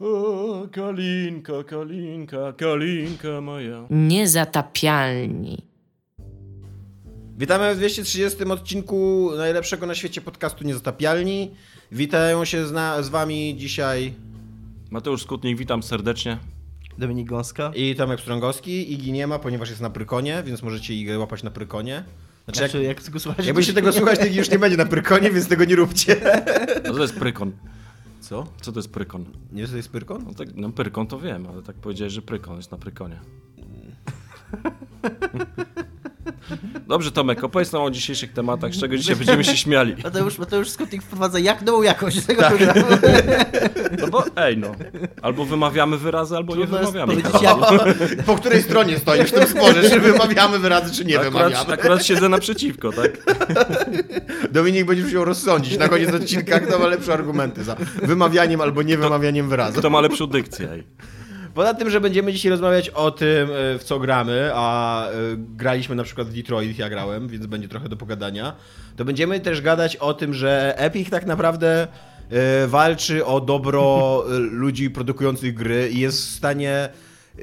O, Kalinka, Kalinka, Kalinka moja. Niezatapialni. Witamy w 230 odcinku najlepszego na świecie podcastu Niezatapialni. Witają się z, na, z wami dzisiaj Mateusz Skutnik, witam serdecznie. Dominik Gąska. i Tomek Strągowski. Igi nie ma, ponieważ jest na Prykonie, więc możecie Igę łapać na Prykonie. Znaczy, jak, Znaczy, jak tego słuchasz, jakbyście tego słuchać, to Igi już nie będzie na Prykonie, więc tego nie róbcie. Co to jest prykon? Co? Co to jest prykon? Nie wiesz, co to jest Prykon? No, tak, no prykon to wiem, ale tak powiedziałeś, że prykon jest na prykonie. Dobrze Tomek, opowiedz nam o dzisiejszych tematach, z czego dzisiaj będziemy się śmiali. Mateusz, Mateusz Skutnik wprowadza jak nową jakość tego Tak. programu. No bo ej no, albo wymawiamy wyrazy, albo nie Trudno jest wymawiamy. powiedzieć jak... Po której stronie stoisz w tym sporze, czy wymawiamy wyrazy, czy nie Akurat, wymawiamy? akurat siedzę naprzeciwko, tak? Dominik będziesz musiał rozsądzić na koniec odcinka, kto ma lepsze argumenty za wymawianiem albo niewymawianiem wyrazu. Kto ma lepszą dykcję, ej. Poza tym, że będziemy dzisiaj rozmawiać o tym, e, w co gramy, a e, graliśmy na przykład w Detroit, ja grałem, więc będzie trochę do pogadania, to będziemy też gadać o tym, że Epic tak naprawdę e, walczy o dobro ludzi produkujących gry i jest w stanie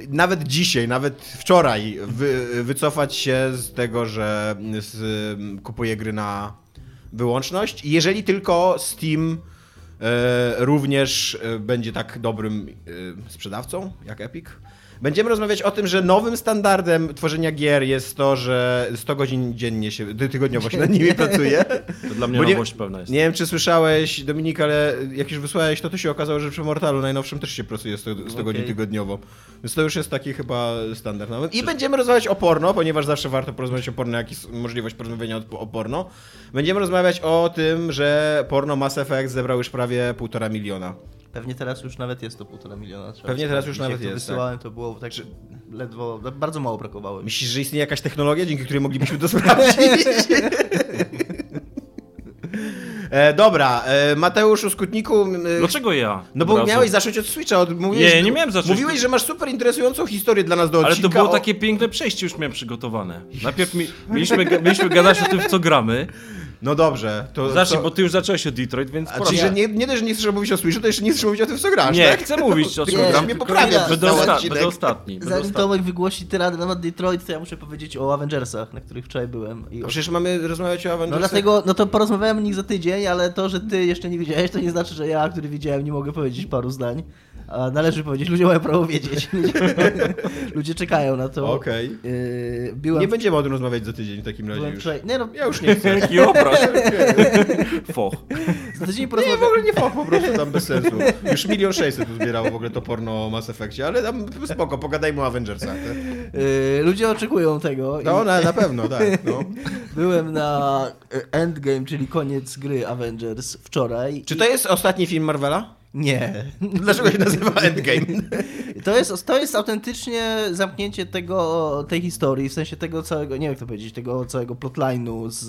nawet dzisiaj, nawet wczoraj wy, wycofać się z tego, że z, kupuje gry na wyłączność. Jeżeli tylko Steam również e, będzie tak dobrym e, sprzedawcą jak Epic. Będziemy rozmawiać o tym, że nowym standardem tworzenia gier jest to, że 100 godzin dziennie się, ty- tygodniowo się nad nimi pracuje. To dla mnie Bo nie- nowość pełna jest. Nie wiem, czy słyszałeś, Dominik, ale jak już wysłałeś, to to się okazało, że przy Mortalu najnowszym też się pracuje 100, 100 godzin Okej. tygodniowo. Więc to już jest taki chyba standard. nowy. I będziemy rozmawiać o porno, ponieważ zawsze warto porozmawiać o porno, jak jest możliwość porozmawiania o, o porno. Będziemy rozmawiać o tym, że porno Mass Effect zebrał już prawie półtora miliona. Pewnie teraz już nawet jest to półtora miliona. trzeba Pewnie teraz sprawdzić. już nawet Jak jest, wysyłałem, to było tak, że ledwo, bardzo mało brakowało. Myślisz, że istnieje jakaś technologia, dzięki której moglibyśmy to sprawdzić? e, dobra, e, Mateuszu Skutniku... E, Dlaczego ja? No bo Od razu? miałeś zacząć od Switcha. Od, mówiłeś, Nie, nie miałem zacząć. Mówiłeś, że masz super interesującą historię dla nas do Ale odcinka. to było o- takie piękne przejście, już miałem przygotowane. Najpierw mi, mieliśmy, mieliśmy gadać o tym, w co gramy. No dobrze. To, Zacznij, to... bo ty już zacząłeś o Detroit, więc A czyli, że nie, nie dość, że nie chcesz mówić o Switchu, to jeszcze nie chcesz mówić o tym, w co grasz, Nie, tak? chcę mówić o Nie, gram. mnie poprawia Będę, osta- będę ostatni. Będę Zanim. Tomek wygłosi tiradę na temat Detroit, to ja muszę powiedzieć o Avengersach, na których wczoraj byłem. I No o... Przecież mamy rozmawiać o No Avengersach. dlatego, no to porozmawiamy o nich za tydzień, ale to, że ty jeszcze nie widziałeś, to nie znaczy, że ja, który widziałem, nie mogę powiedzieć paru zdań. A należy powiedzieć, ludzie mają prawo wiedzieć. Ludzie, czekają na to. Okej. Yy, byłem, Nie będziemy o tym rozmawiać za tydzień w takim razie już. wczoraj, nie no, Ja już nie chcę. Jaki obraz. Foch. za tydzień Nie, w ogóle nie fach, po prostu tam bez sensu. Już milion sześćset tu zbierało w ogóle to porno o Mass Effectie, ale tam spoko, pogadajmy o Avengersach. Yy, ludzie oczekują tego. i No, na, na pewno, tak. No. Byłem na e, Endgame, czyli koniec gry Avengers wczoraj. Czy to jest ostatni film Marvela? Nie. Dlaczego się nazywa Endgame? To jest, to jest autentycznie zamknięcie tego, tej historii, w sensie tego całego, nie wiem jak to powiedzieć, tego całego plotline'u z,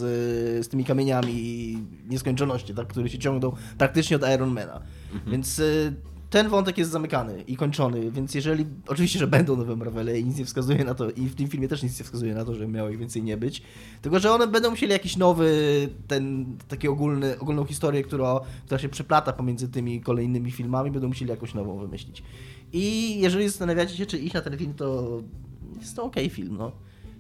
z tymi kamieniami i nieskończoności, tak, które się ciągną praktycznie od Ironmana. Więc y, ten wątek jest zamykany i kończony, więc jeżeli, oczywiście, że będą nowe Marvele i nic nie wskazuje na to, i w tym filmie też nic nie wskazuje na to, że miało ich więcej nie być, tylko że one będą musieli jakiś nowy, ten, taki ogólny, ogólną historię, która, która się przeplata pomiędzy tymi kolejnymi filmami, będą musieli jakąś nową wymyślić. I jeżeli zastanawiacie się, czy iść na ten film, to jest to okej film, no.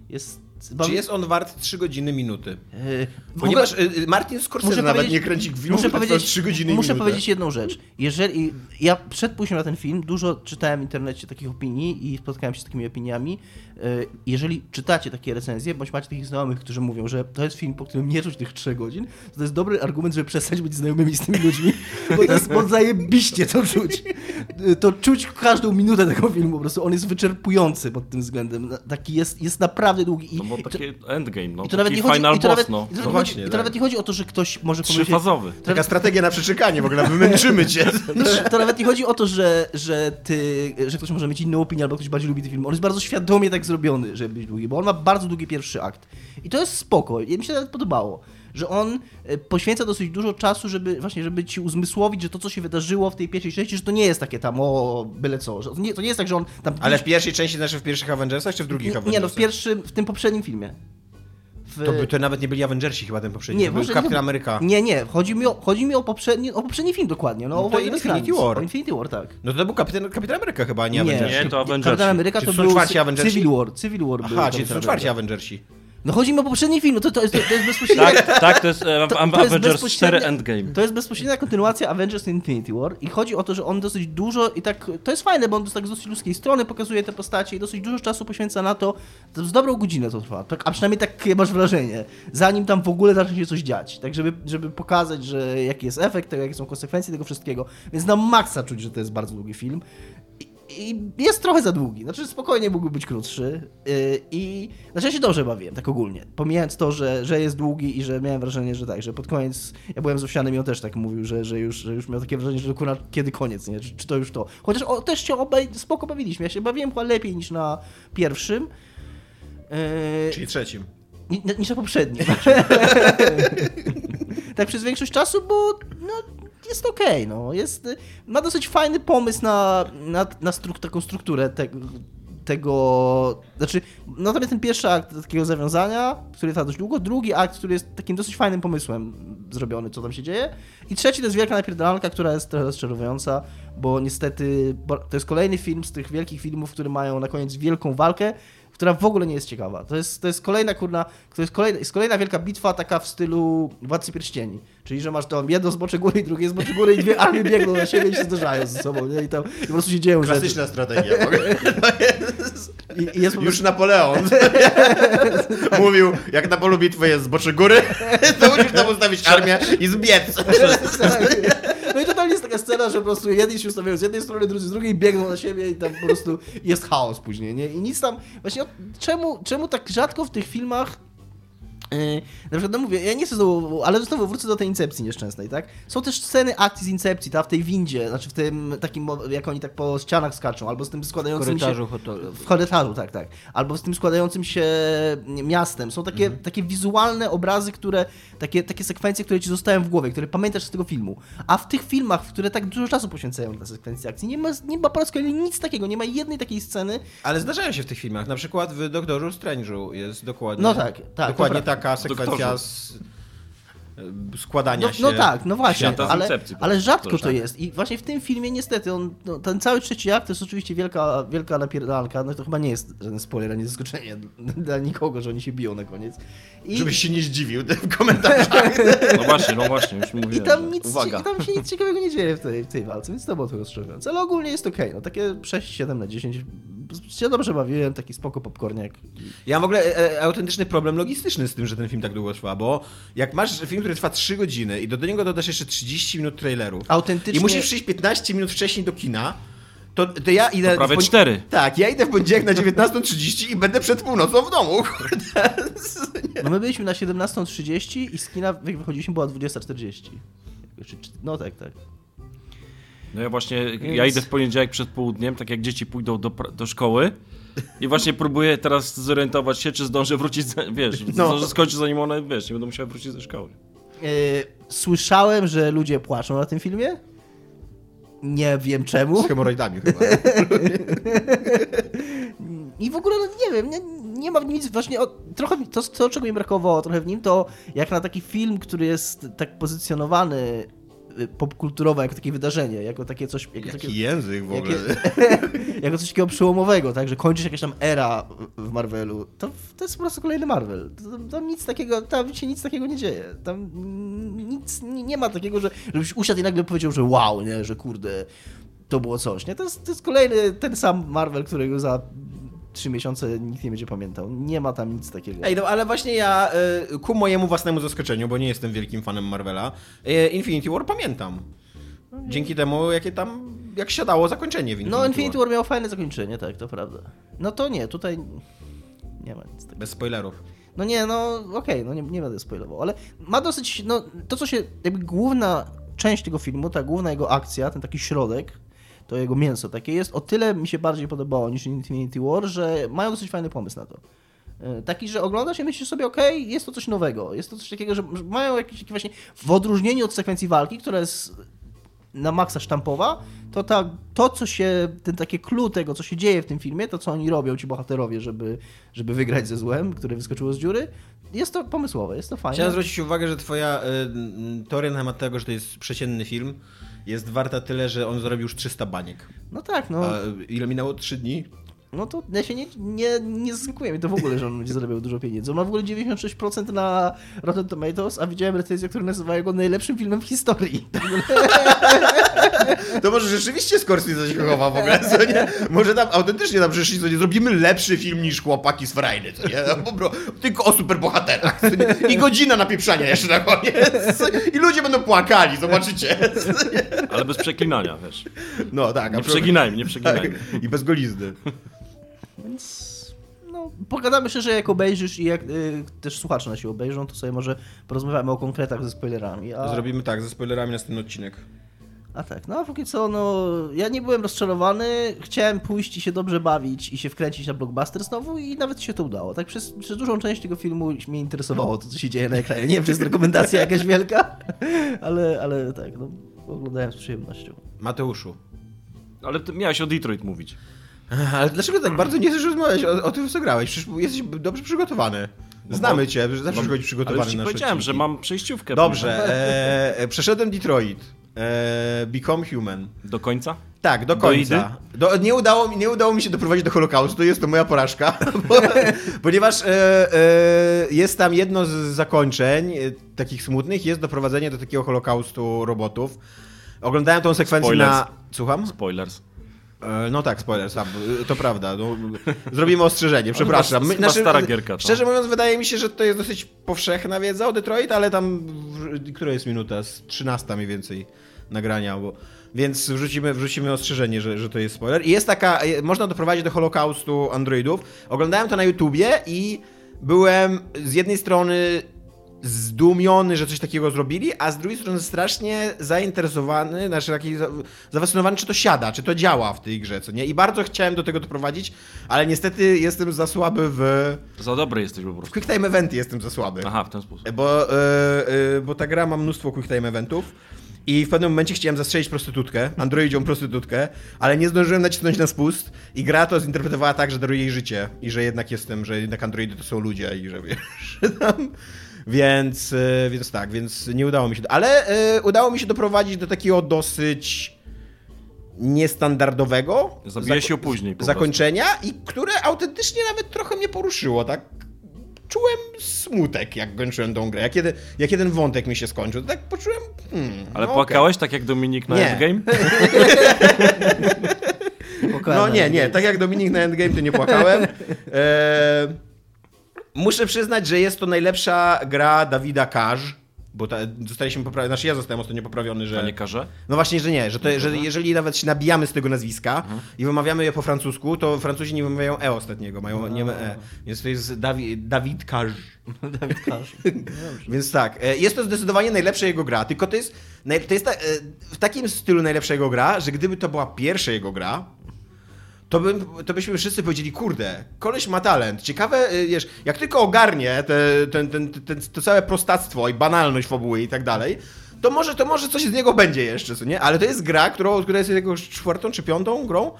Jest... Czy jest on wart 3 godziny minuty? Yy, Ponieważ ogóle- y, y, Martin Scorsese nawet nie kręci filmów, muszę powiedzieć, trwają 3 godziny muszę minutę. powiedzieć jedną rzecz. Jeżeli ja przed pójściem na ten film dużo czytałem w internecie takich opinii i spotkałem się z takimi opiniami. Yy, Jeżeli czytacie takie recenzje, bądź macie takich znajomych, którzy mówią, że to jest film, po którym nie czuć tych 3 godzin, to, to jest dobry argument, żeby przestać być znajomymi z tymi ludźmi, bo to jest bo zajebiście to czuć. Yy, To czuć każdą minutę tego filmu, po prostu on jest wyczerpujący pod tym względem. Taki jest, jest naprawdę długi. I, No bo i to- taki endgame, no. i to nawet nie chodzi, final i to nawet, boss, no. i to No nawet, właśnie, chodzi, i to tak. nawet nie chodzi o to, że ktoś może pomyśleć... Trzyfazowy. Taka strategia na przeczekanie, w ogóle wymęczymy cię. To, to nawet nie chodzi o to, że, że ty, że ktoś może mieć inną opinię, albo ktoś bardziej lubi ten film. On jest bardzo świadomie tak zrobiony, żeby być długi, bo on ma bardzo długi pierwszy akt. I to jest spoko. I mi się nawet podobało, że on e, poświęca dosyć dużo czasu, żeby właśnie, żeby ci uzmysłowić, że to, co się wydarzyło w tej pierwszej części, że to nie jest takie tam, o, byle co. Że to, nie, to nie jest tak, że on tam... Ale w pierwszej części, znaczy w pierwszych Avengersach, czy w drugich nie, Avengersach? nie, no w pierwszym, w tym poprzednim filmie. w... To, by, to nawet nie byli Avengersi chyba ten poprzedni, Nie, to był może Kapitan nie- Ameryka. Nie, nie, chodzi mi o, chodzi mi o, poprzedni, o poprzedni film dokładnie. No, No to Infinity. War. O Infinity War, tak. No to był Kapitan, Kapitan Ameryka chyba, a nie, Nie, Avengersi. Nie, to Avengersi. Kapitan Ameryka to są był Avengersi? Civil War. Civil War był Aha, czyli Kapitan są czwarci. Avengersi. No chodzi mi o poprzedni film, no to, to, jest, to jest bezpośrednio... Tak, tak, to jest e, To- to jest Avengers bezpośrednia- 4 Endgame. To jest bezpośrednia kontynuacja Avengers Infinity War i chodzi o to, że on dosyć dużo i tak, to jest fajne, bo on tak z dosyć ludzkiej strony pokazuje te postacie i dosyć dużo czasu poświęca na to, to z dobrą godzinę to trwa, tak, a przynajmniej takie masz wrażenie, zanim tam w ogóle zacznie się coś dziać, tak żeby, żeby pokazać, że jaki jest efekt tego, jakie są konsekwencje tego wszystkiego, więc na maksa czuć, że to jest bardzo długi film. I- jest trochę za długi, znaczy spokojnie mógłby być krótszy yy, i znaczy ja się dobrze bawiłem, tak ogólnie, pomijając to, że, że jest długi i że miałem wrażenie, że tak, że pod koniec, ja byłem z Owsianym i on też tak mówił, że, że, już, że już miał takie wrażenie, że kurwa, kiedy koniec, nie? Czy, czy to już to. Chociaż o, też się obaj spoko bawiliśmy, ja się bawiłem chyba lepiej niż na pierwszym. Yy, Czyli trzecim. ni- niż na poprzednim. tak przez większość czasu, bo no, jest okej, no. Jest, y, ma dosyć fajny pomysł na, na, na struk- taką strukturę tego, tego, znaczy, natomiast ten pierwszy akt takiego zawiązania, który trwa dość długo, drugi akt, który jest takim dosyć fajnym pomysłem zrobiony, co tam się dzieje, i trzeci to jest wielka napierdalanka, która jest trochę rozczarowująca, bo niestety to jest kolejny film z tych wielkich filmów, które mają na koniec wielką walkę, która w ogóle nie jest ciekawa. To jest, to jest kolejna kurna, to jest kolejna, jest kolejna wielka bitwa taka w stylu Władcy Pierścieni. Czyli, że masz tam jedno zbocze góry i drugie zbocze góry i dwie armie biegną na siebie i się zderzają ze sobą, nie? I tam i po prostu się dzieją rzeczy. Klasyczna strategia. w ogóle. I, i jest po Już prostu, Napoleon mówił, jak na polu bitwy jest zbocze góry, to musisz tam ustawić armię i zbiec. No i totalnie jest taka scena, że po prostu jedni się ustawiają z jednej strony, drudzy z drugiej, biegną na siebie i tam po prostu jest chaos później, nie? I nic tam... Właśnie czemu, czemu tak rzadko w tych filmach na przykład, no mówię, ja nie chcę znowu, ale znowu wrócę do tej Incepcji nieszczęsnej, tak? Są też sceny akcji z Incepcji, ta w tej windzie, znaczy w tym takim, jak oni tak po ścianach skaczą, albo z tym składającym się... hotelu. W korytarzu, tak, tak. Albo z tym składającym się miastem. Są takie, takie wizualne obrazy, które, takie, takie sekwencje, które ci zostają w głowie, które pamiętasz z tego filmu. A w tych filmach, w które tak dużo czasu poświęcają na sekwencje akcji, nie ma, nie ma po raz kolejny nic takiego, nie ma jednej takiej sceny. Ale zdarzają się w tych filmach. Na przykład w Doktorze Strange'u jest dokładnie. No tak, tak, Dokładnie prawda. Taka sekwencja Doktorze. z e, składania No, się. no tak, no właśnie, ale, ale rzadko to to jest. I właśnie w tym filmie niestety on, no, ten cały trzeci akt to jest oczywiście wielka, wielka napierdalka, no to chyba nie jest żaden spoiler, ani zaskoczenie dla nikogo, że oni się biją na koniec. I... Żebyś się nie zdziwił w komentarzach. No właśnie, no właśnie, już I mówiłem. tam, że- nic, Uwaga. i tam się nic ciekawego nie dzieje w tej, w tej walce, więc to było to rozczarowujące. Ale ogólnie jest okej, no takie 6-7 na 10. Się dobrze bawiłem, taki spoko popcorniak. Ja mam w ogóle e, autentyczny problem logistyczny z tym, że ten film tak długo trwa, bo jak masz film, który trwa 3 godziny i do, do niego dodasz jeszcze 30 minut trailerów Autentycznie... i musisz przyjść 15 minut wcześniej do kina, to, to ja idę... To prawie cztery. Tak, ja idę w poniedziałek na 19.30 i będę przed północą w domu. kurde. No my byliśmy na 17.30 i z kina jak wychodziliśmy była 20.40. Czy- czy- No tak, tak. No ja właśnie, ja Więc- idę w poniedziałek przed południem, tak jak dzieci pójdą do, do szkoły i właśnie próbuję teraz zorientować się, czy zdążę wrócić, za, wiesz, No. zdążę skończyć zanim one, wiesz, nie będą musiały wrócić ze szkoły. Yy, słyszałem, że ludzie płaczą na tym filmie. Nie wiem czemu. Z hemoroidami chyba. I w ogóle, no nie wiem, nie, nie ma w nim nic, właśnie o, trochę to, to, czego mi brakowało trochę w nim, to jak na taki film, który jest tak pozycjonowany y, popkulturowo, jako takie wydarzenie, jako takie coś... Jako takie, Jaki język w ogóle. Jakie, jako coś takiego przełomowego, tak, że kończysz jakaś tam era w Marvelu, to, to jest po prostu kolejny Marvel. Tam, tam nic takiego, tam się nic takiego nie dzieje. Tam nic, nie, nie ma takiego, że żebyś usiadł i nagle powiedział, że wow, nie, że kurde, to było coś, nie? To jest, to jest kolejny ten sam Marvel, którego za trzy miesiące nikt nie będzie pamiętał. Nie ma tam nic takiego. Ej, no ale właśnie ja y, ku mojemu własnemu zaskoczeniu, bo nie jestem wielkim fanem Marvela, y, Infinity War pamiętam. Dzięki temu, jakie tam, jak siadało zakończenie w Infinity, No, Infinity War miał fajne zakończenie, tak, to prawda. No to nie, tutaj nie ma nic takiego. Bez spoilerów. No nie, no okej, no nie, nie będę spoilował, ale ma dosyć, no to co się, jakby główna część tego filmu, ta główna jego akcja, ten taki środek, to jego mięso takie jest, o tyle mi się bardziej podobało niż Infinity War, że mają dosyć fajny pomysł na to. E, Taki, że oglądasz i myślisz sobie, okej, jest to coś nowego, jest to coś takiego, że mają jakiś taki właśnie, w odróżnieniu od sekwencji walki, która jest na maksa sztampowa, to ta, to, co się, ten takie clue tego, co się dzieje w tym filmie, to, co oni robią, ci bohaterowie, żeby, żeby wygrać ze złem, które wyskoczyło z dziury, jest to pomysłowe, jest to fajne. Chciałem zwrócić uwagę, że twoja y, y, teoria na temat tego, że to jest przeciętny film, jest warta tyle, że on zrobił już 300 baniek. No tak, no, A ile minęło? 3 dni? No to ja się nie, nie, nie mnie to w ogóle, że on będzie zarabiał dużo pieniędzy. On ma w ogóle 96% na Rotten Tomatoes, a widziałem recenzję, które nazywają go najlepszym filmem w historii. To może rzeczywiście Scorsese się chowa w ogóle, co nie? Może tam autentycznie tam przyszli, co nie? Zrobimy lepszy film niż Chłopaki z Frajny, co nie? No, prostu, tylko o superbohaterach, co nie? I godzina napieprzania jeszcze na koniec. I ludzie będą płakali, zobaczycie. Ale bez przeklinania, wiesz. No tak. a Nie przeginajmy, nie przeginajmy. tak. I bez golizny. Więc no, pogadamy szczerze, jak obejrzysz i jak y, też słuchacze nasi obejrzą, to sobie może porozmawiamy o konkretach ze spoilerami. A, Zrobimy tak, ze spoilerami następny odcinek. a tak, no a póki co, no ja nie byłem rozczarowany, chciałem pójść i się dobrze bawić i się wkręcić na blockbuster znowu i nawet się to udało. Tak przez, przez dużą część tego filmu mnie interesowało to, co się dzieje na ekranie. Nie wiem, czy jest rekomendacja jakaś wielka, ale, ale tak, no oglądałem z przyjemnością. Mateuszu. Ale ty miałeś o Detroit mówić. Ale dlaczego tak bardzo nie chcesz rozmawiać o, o tym, co grałeś? Przecież jesteś dobrze przygotowany. Znamy cię, zawsze Mam- przychodzisz przygotowany Ale ci na powiedziałem, odcinki. że mam przejściówkę. Dobrze, e, e, przeszedłem Detroit. E, Become Human. Do końca? Tak, do końca. Do, nie, udało, mi- nie udało mi się doprowadzić do Holokaustu, jest to moja porażka, bo, ponieważ e, e, jest tam jedno z zakończeń e, takich smutnych, jest doprowadzenie do takiego Holokaustu robotów. Oglądałem tą sekwencję Spoilers. na... Słucham? Spoilers. E, No tak, spoiler, sam, to prawda. No, zrobimy ostrzeżenie, przepraszam. My- chyba stara gierka to. Szczerze mówiąc, wydaje mi się, że to jest dosyć powszechna wiedza o Detroit, ale tam, która jest minuta? Z 13 mniej więcej nagrania, bo... Więc wrzucimy, wrzucimy ostrzeżenie, że, że to jest spoiler. I jest taka, e, można doprowadzić do holokaustu androidów. Oglądałem to na YouTubie i byłem z jednej strony zdumiony, że coś takiego zrobili, a z drugiej strony strasznie zainteresowany, znaczy taki za- zafascynowany, czy to siada, czy to działa w tej grze, co nie? I bardzo chciałem do tego doprowadzić, ale niestety jestem za słaby w... Za dobry jesteś po W prostu. Quick Time Eventy jestem za słaby. Aha, w ten sposób. Bo, e, bo ta gra ma mnóstwo Quick Time Eventów i w pewnym momencie chciałem zastrzelić prostytutkę, androidzią prostytutkę, ale nie zdążyłem nacisnąć na spust i gra to zinterpretowała tak, że daruje jej życie i że jednak jestem, że jednak androidy to są ludzie i że wiesz, że tam... Więc, e, więc tak, więc nie udało mi się. Ale e, udało mi się doprowadzić do takiego dosyć niestandardowego zako- się później zakończenia i które autentycznie nawet trochę mnie poruszyło, tak? Czułem smutek, jak kończyłem tą grę. Jak jeden, jak jeden wątek mi się skończył, to tak poczułem. Hmm, Ale no płakałeś tak jak Dominik na Nie. Endgame? No nie, nie, tak jak Dominik na Endgame to nie płakałem. E, muszę przyznać, że jest to najlepsza gra Dawida Każ, bo ta, zostaliśmy poprawieni, znaczy ja zostałem ostatnio poprawiony, że... Nie karze? No właśnie, że nie, że, to, że jeżeli nawet się nabijamy z tego nazwiska i wymawiamy je po francusku, to Francuzi nie wymawiają E ostatniego, mają nie ma E. Więc to jest Dawi, Dawid Każ. Dawid Kasz. Więc tak, e, jest to zdecydowanie najlepsza jego gra, tylko to jest, to jest ta, e, w takim stylu najlepsza jego gra, że gdyby to była pierwsza jego gra, to, bym, to byśmy wszyscy powiedzieli, kurde, koleś ma talent. Ciekawe, y, wiesz, jak tylko ogarnie te, ten, ten, ten, to całe prostactwo i banalność fabuły i tak dalej, to może, to może coś z niego będzie jeszcze, co nie? Ale to jest gra, którą, która jest jego czwartą czy piątą grą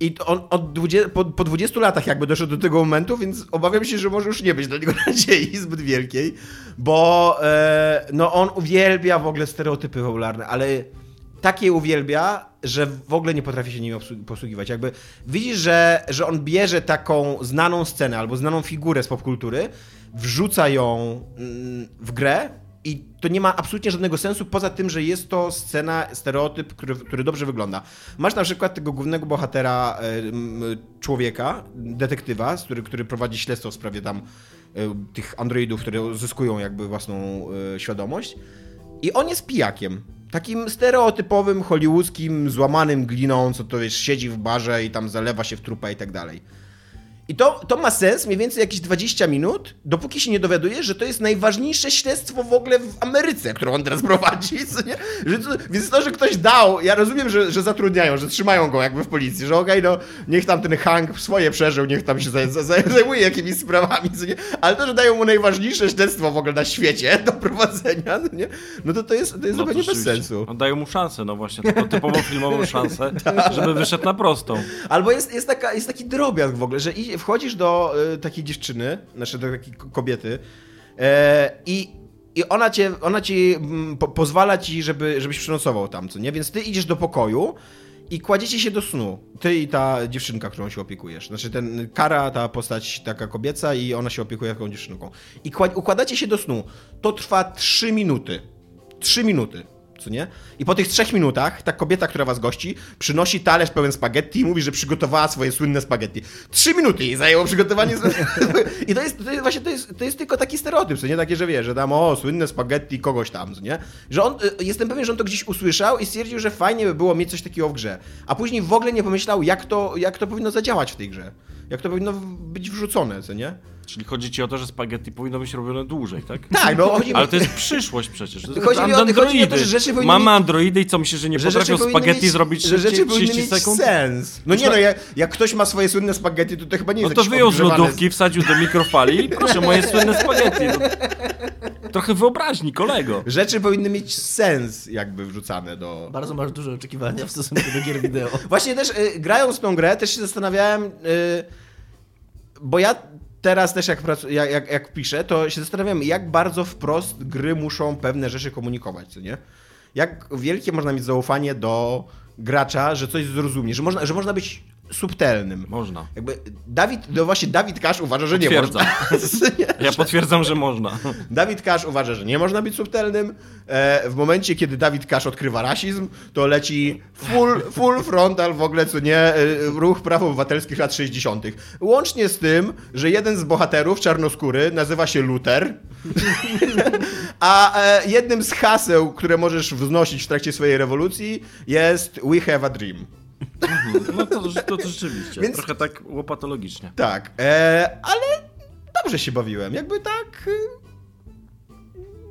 i on od 20, po, po 20 latach jakby doszedł do tego momentu, więc obawiam się, że może już nie być dla niego nadziei zbyt wielkiej, bo e, no on uwielbia w ogóle stereotypy fabularne, ale takie uwielbia, że w ogóle nie potrafi się nimi posługiwać. Jakby widzisz, że, że on bierze taką znaną scenę albo znaną figurę z popkultury, wrzuca ją mm, w grę i to nie ma absolutnie żadnego sensu, poza tym, że jest to scena, stereotyp, który, który dobrze wygląda. Masz na przykład tego głównego bohatera, e, człowieka, detektywa, który, który prowadzi śledztwo w sprawie tam e, tych androidów, które uzyskują jakby własną e, świadomość. I on jest pijakiem. Takim stereotypowym, hollywoodzkim, złamanym gliną, co to wiesz, siedzi w barze i tam zalewa się w trupa i tak dalej. I to, to ma sens mniej więcej jakieś 20 minut, dopóki się nie dowiadujesz, że to jest najważniejsze śledztwo w ogóle w Ameryce, którą on teraz prowadzi. Że to, więc to, że ktoś dał, ja rozumiem, że, że zatrudniają, że trzymają go jakby w policji, że okej, no niech tam ten Hank swoje przeżył, niech tam się zaj- zaj- zajmuje jakimiś sprawami, ale to, że dają mu najważniejsze śledztwo w ogóle na świecie do prowadzenia, no, nie? no to to jest, to jest No zupełnie bez sensu. No, dają mu szansę, no właśnie, taką typową filmową szansę, Tak. żeby wyszedł na prostą. Albo jest, jest, taka, jest taki drobiazg w ogóle, że idzie- wchodzisz do y, takiej dziewczyny, znaczy do takiej kobiety e, i, i ona, cię, ona ci mm, po, pozwala ci, żeby, żebyś przenocował tam, co nie? Więc ty idziesz do pokoju i kładziecie się do snu. Ty i ta dziewczynka, którą się opiekujesz. Znaczy ten Kara, ta postać taka kobieca i ona się opiekuje taką dziewczynką. I kła- układacie się do snu. To trwa 3 minuty. 3 minuty. Co nie? I po tych trzech minutach ta kobieta, która was gości, przynosi talerz pełen spaghetti i mówi, że przygotowała swoje słynne spaghetti. Trzy minuty jej zajęło przygotowanie. I to jest, to jest właśnie to jest, to jest tylko taki stereotyp, co nie takie, że wie, że tam o, słynne spaghetti kogoś tam, co nie? Że on, y, jestem pewien, że on to gdzieś usłyszał i stwierdził, że fajnie by było mieć coś takiego w grze. A później w ogóle nie pomyślał, jak to, jak to powinno zadziałać w tej grze. Jak to powinno być wrzucone, co nie? Czyli chodzi ci o to, że spaghetti powinno być robione dłużej, tak? Tak, no chodzi Ale to jest przyszłość przecież. To Chodzi mi o- chodzi mi o to, że rzeczy powinny Mamy androidy i co myślisz, że nie że potrafią rzeczy spaghetti mieć, zrobić że szybciej, rzeczy powinny 30 mieć sekund? sens. No nie no, jak, jak ktoś ma swoje słynne spaghetti, to to chyba nie No jest to jakieś wyjął z lodówki, wsadził do mikrofali i proszę, moje słynne spaghetti. No. Trochę wyobraźni, kolego. Rzeczy powinny mieć sens jakby wrzucane do... Bardzo masz duże oczekiwania w stosunku do gier wideo. Właśnie też y, grając tą grę też się zastanawiałem, y, bo ja teraz też jak, jak, jak, jak piszę, to się zastanawiam jak bardzo wprost gry muszą pewne rzeczy komunikować, co nie? Jak wielkie można mieć zaufanie do gracza, że coś zrozumie, że można, że można być subtelnym. Można. Jakby Dawid, no właśnie Dawid Kasz uważa, że nie można. Ja potwierdzam, że można. Dawid Kasz uważa, że nie można być subtelnym. E, w momencie, kiedy Dawid Kasz odkrywa rasizm, to leci full, full frontal w ogóle, co nie, e, ruch praw obywatelskich lat 60. Łącznie z tym, że jeden z bohaterów czarnoskóry nazywa się Luther, a e, jednym z haseł, które możesz wznosić w trakcie swojej rewolucji jest We have a dream. No to, to, to rzeczywiście. Więc- Trochę tak łopatologicznie. Tak, e, ale dobrze się bawiłem. Jakby tak.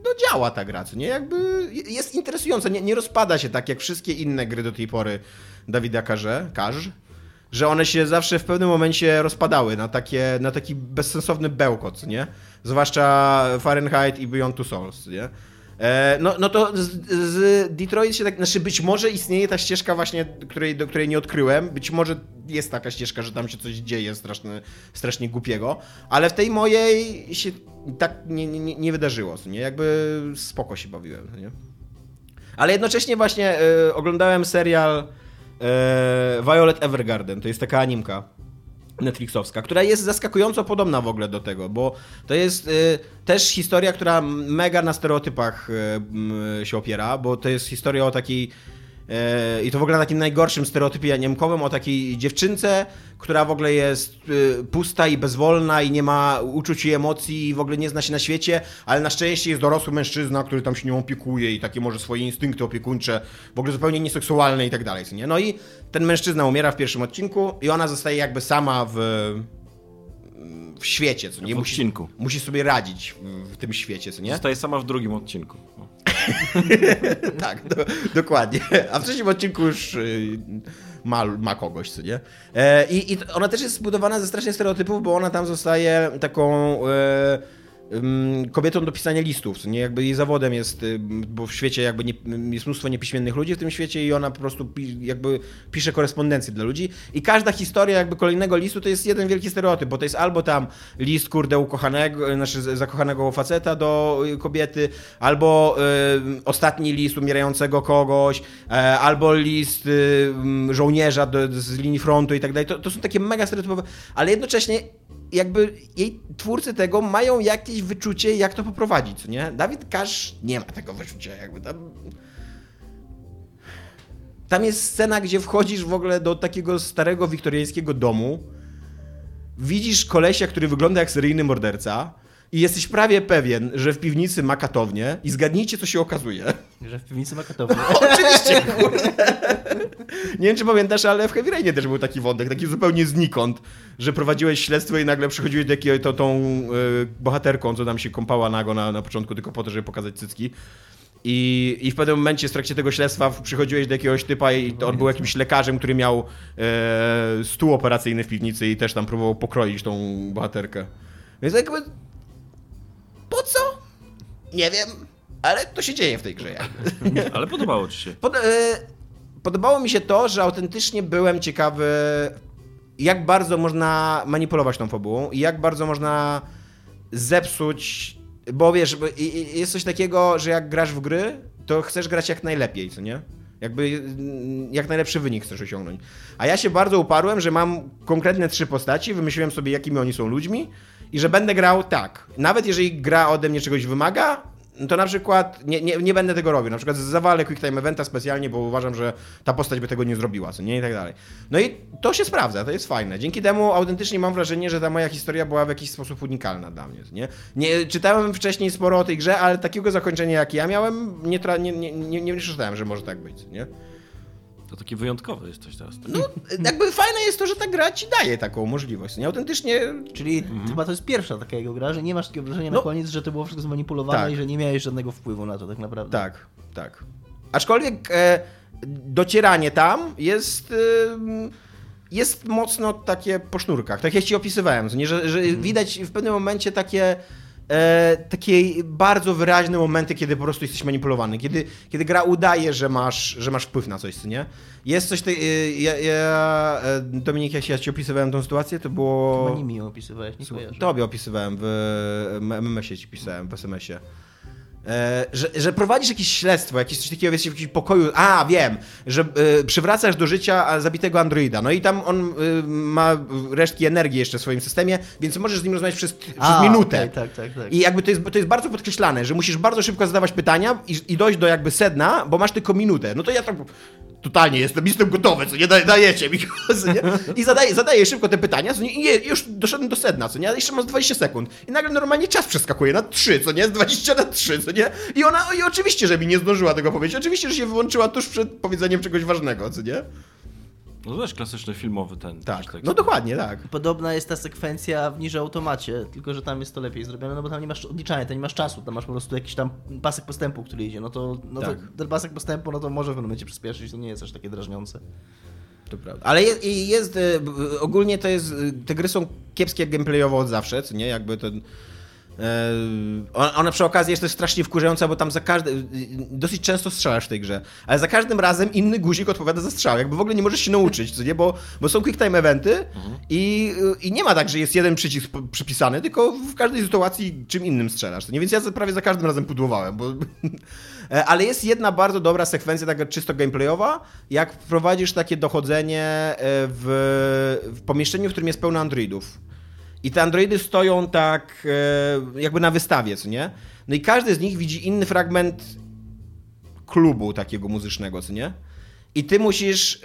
No działa ta gra, co nie? Jakby jest interesująca. Nie, nie rozpada się tak jak wszystkie inne gry do tej pory Dawida Karze, Karz, że one się zawsze w pewnym momencie rozpadały na, takie, na taki bezsensowny bełkot, nie? Zwłaszcza Fahrenheit i Beyond Two Souls, nie? E, No, no to z, z Detroit się tak, znaczy być może istnieje ta ścieżka właśnie, której, do której nie odkryłem, być może jest taka ścieżka, że tam się coś dzieje strasznie, strasznie głupiego, ale w tej mojej się tak nie, nie, nie wydarzyło, nie? Jakby spoko się bawiłem, nie? Ale jednocześnie właśnie e, oglądałem serial e, Violet Evergarden, to jest taka animka Netflixowska, która jest zaskakująco podobna w ogóle do tego, bo to jest y, też historia, która mega na stereotypach y, m, się opiera, bo to jest historia o takiej y, i to w ogóle na takim najgorszym stereotypie niemkowym o takiej dziewczynce, która w ogóle jest y, pusta i bezwolna i nie ma uczuć i emocji i w ogóle nie zna się na świecie, ale na szczęście jest dorosły mężczyzna, który tam się nią opiekuje i takie może swoje instynkty opiekuńcze, w ogóle zupełnie nieseksualne i tak dalej. co Nie? No i ten mężczyzna umiera w pierwszym odcinku i ona zostaje jakby sama w, w świecie, co nie? W Musi, odcinku. musi sobie radzić w tym świecie, co nie? Zostaje sama w drugim odcinku. Tak, do, dokładnie. A w trzecim odcinku już y, ma, ma kogoś, co nie? E, i, I ona też jest zbudowana ze strasznie stereotypów, bo ona tam zostaje taką e, kobietą do pisania listów, nie? Jakby jej zawodem jest, y, bo w świecie jakby nie, jest mnóstwo niepiśmiennych ludzi w tym świecie i ona po prostu pi, jakby pisze korespondencję dla ludzi i każda historia jakby kolejnego listu to jest jeden wielki stereotyp, bo to jest albo tam list, kurde, ukochanego, znaczy z- zakochanego faceta do y, kobiety, albo y, ostatni list umierającego kogoś, e, albo list y, żołnierza do, z linii frontu i tak dalej. To, to są takie mega stereotypowe, ale jednocześnie jakby jej twórcy tego mają jakieś wyczucie, jak to poprowadzić, nie? Dawid Kasz nie ma tego wyczucia, jakby tam... Tam jest scena, gdzie wchodzisz w ogóle do takiego starego wiktoriańskiego domu, widzisz kolesia, który wygląda jak seryjny morderca i jesteś prawie pewien, że w piwnicy ma katownię i zgadnijcie, co się okazuje. Że w piwnicy ma katownię. Oczywiście, kurde. Nie wiem, czy pamiętasz, ale w Heavy Rainie też był taki wątek, taki zupełnie znikąd, że prowadziłeś śledztwo i nagle przychodziłeś do jakiej, to, tą y, bohaterką, co tam się kąpała nago na, na początku, tylko po to, żeby pokazać cycki. I, I w pewnym momencie w trakcie tego śledztwa przychodziłeś do jakiegoś typa i on był jakimś lekarzem, który miał e, stół operacyjny w piwnicy i też tam próbował pokroić tą bohaterkę. Więc jakby... Po co? Nie wiem, ale to się dzieje w tej grze. Ale podobało ci się. Pod, e, podobało mi się to, że autentycznie byłem ciekawy, jak bardzo można manipulować tą fabułą i jak bardzo można zepsuć. Bo wiesz, jest coś takiego, że jak grasz w gry, to chcesz grać jak najlepiej, co nie? Jakby mm, jak najlepszy wynik chcesz osiągnąć. A ja się bardzo uparłem, że mam konkretne trzy postaci, wymyśliłem sobie, jakimi oni są ludźmi i że będę grał tak. Nawet jeżeli gra ode mnie czegoś wymaga, to na przykład nie, nie, nie będę tego robił. Na przykład zawalę Quick Time Eventa specjalnie, bo uważam, że ta postać by tego nie zrobiła, co nie i tak dalej. No i to się sprawdza, to jest fajne. Dzięki temu autentycznie mam wrażenie, że ta moja historia była w jakiś sposób unikalna dla mnie. Nie, nie czytałem wcześniej sporo o tej grze, ale takiego zakończenia, jakie ja miałem, nie, tra- nie, nie, nie, nie przeczytałem, że może tak być. Nie? To taki wyjątkowy jesteś teraz. No, jakby fajne jest to, że ta gra ci daje taką możliwość. Nie autentycznie Czyli chyba to jest pierwsza taka jego gra, że nie masz takiego wrażenia No. na koniec, że to było wszystko zmanipulowane Tak. i że nie miałeś żadnego wpływu na to tak naprawdę. Tak, tak. Aczkolwiek e, docieranie tam jest. E, jest mocno takie po sznurkach, tak jak ci opisywałem, nie? że, że widać w pewnym momencie takie, e, takie bardzo wyraźne momenty, kiedy po prostu jesteś manipulowany, kiedy, kiedy gra udaje, że masz, że masz wpływ na coś, co nie? Jest coś, te, e, ja, ja, e, Dominik, jak ja ci opisywałem tą sytuację, to było... Chyba nimi ją opisywałeś, nie. Tobie opisywałem w MMS-ie ci pisałem, w SMS-ie. E, że, że prowadzisz jakieś śledztwo, jakieś coś takiego, jesteś w jakimś pokoju, a wiem, że e, przywracasz do życia zabitego androida, no i tam on e, ma resztki energii jeszcze w swoim systemie, więc możesz z nim rozmawiać przez, przez A, minutę. okej, tak, tak, tak. I jakby to jest, to jest bardzo podkreślane, że musisz bardzo szybko zadawać pytania i, i dojść do jakby sedna, bo masz tylko minutę. No to ja tak totalnie jestem, jestem gotowy, co nie da, dajecie mi, co nie? I zadaję, zadaję szybko te pytania, co nie? I już doszedłem do sedna, co nie? Jeszcze mam z 20 sekund. I nagle normalnie czas przeskakuje na 3, co nie? Z 20 na 3, co nie? I ona, i oczywiście, że mi nie zdążyła tego powiedzieć, oczywiście, że się wyłączyła tuż przed powiedzeniem czegoś ważnego, co nie? No też klasyczny filmowy ten. Tak, no dokładnie, tak. Podobna jest ta sekwencja w Niże Automacie, tylko że tam jest to lepiej zrobione, no bo tam nie masz odliczania, tam nie masz czasu, tam masz po prostu jakiś tam pasek postępu, który idzie, no to, no Tak. to ten pasek postępu, no to może w pewnym momencie przyspieszyć, to nie jest aż takie drażniące. To prawda. Ale jest, i jest b- ogólnie to jest, e, te gry są kiepskie gameplayowo od zawsze, co nie? Jakby ten... E, ona- ona przy okazji jest też strasznie wkurzająca, bo tam za każdym. Dosyć często strzelasz w tej grze, ale za każdym razem inny guzik odpowiada za strzał. Jakby w ogóle nie możesz się nauczyć, co nie? Bo, bo są quick time eventy i, i nie ma tak, że jest jeden przycisk przypisany, tylko w każdej sytuacji czym innym strzelasz. Nie? Więc ja prawie za każdym razem pudłowałem, bo. E, Ale jest jedna bardzo dobra sekwencja, taka czysto gameplayowa, jak wprowadzisz takie dochodzenie e, w, w pomieszczeniu, w którym jest pełno androidów. I te androidy stoją tak e, jakby na wystawie, co nie? No i każdy z nich widzi inny fragment klubu takiego muzycznego, co nie? I ty musisz e,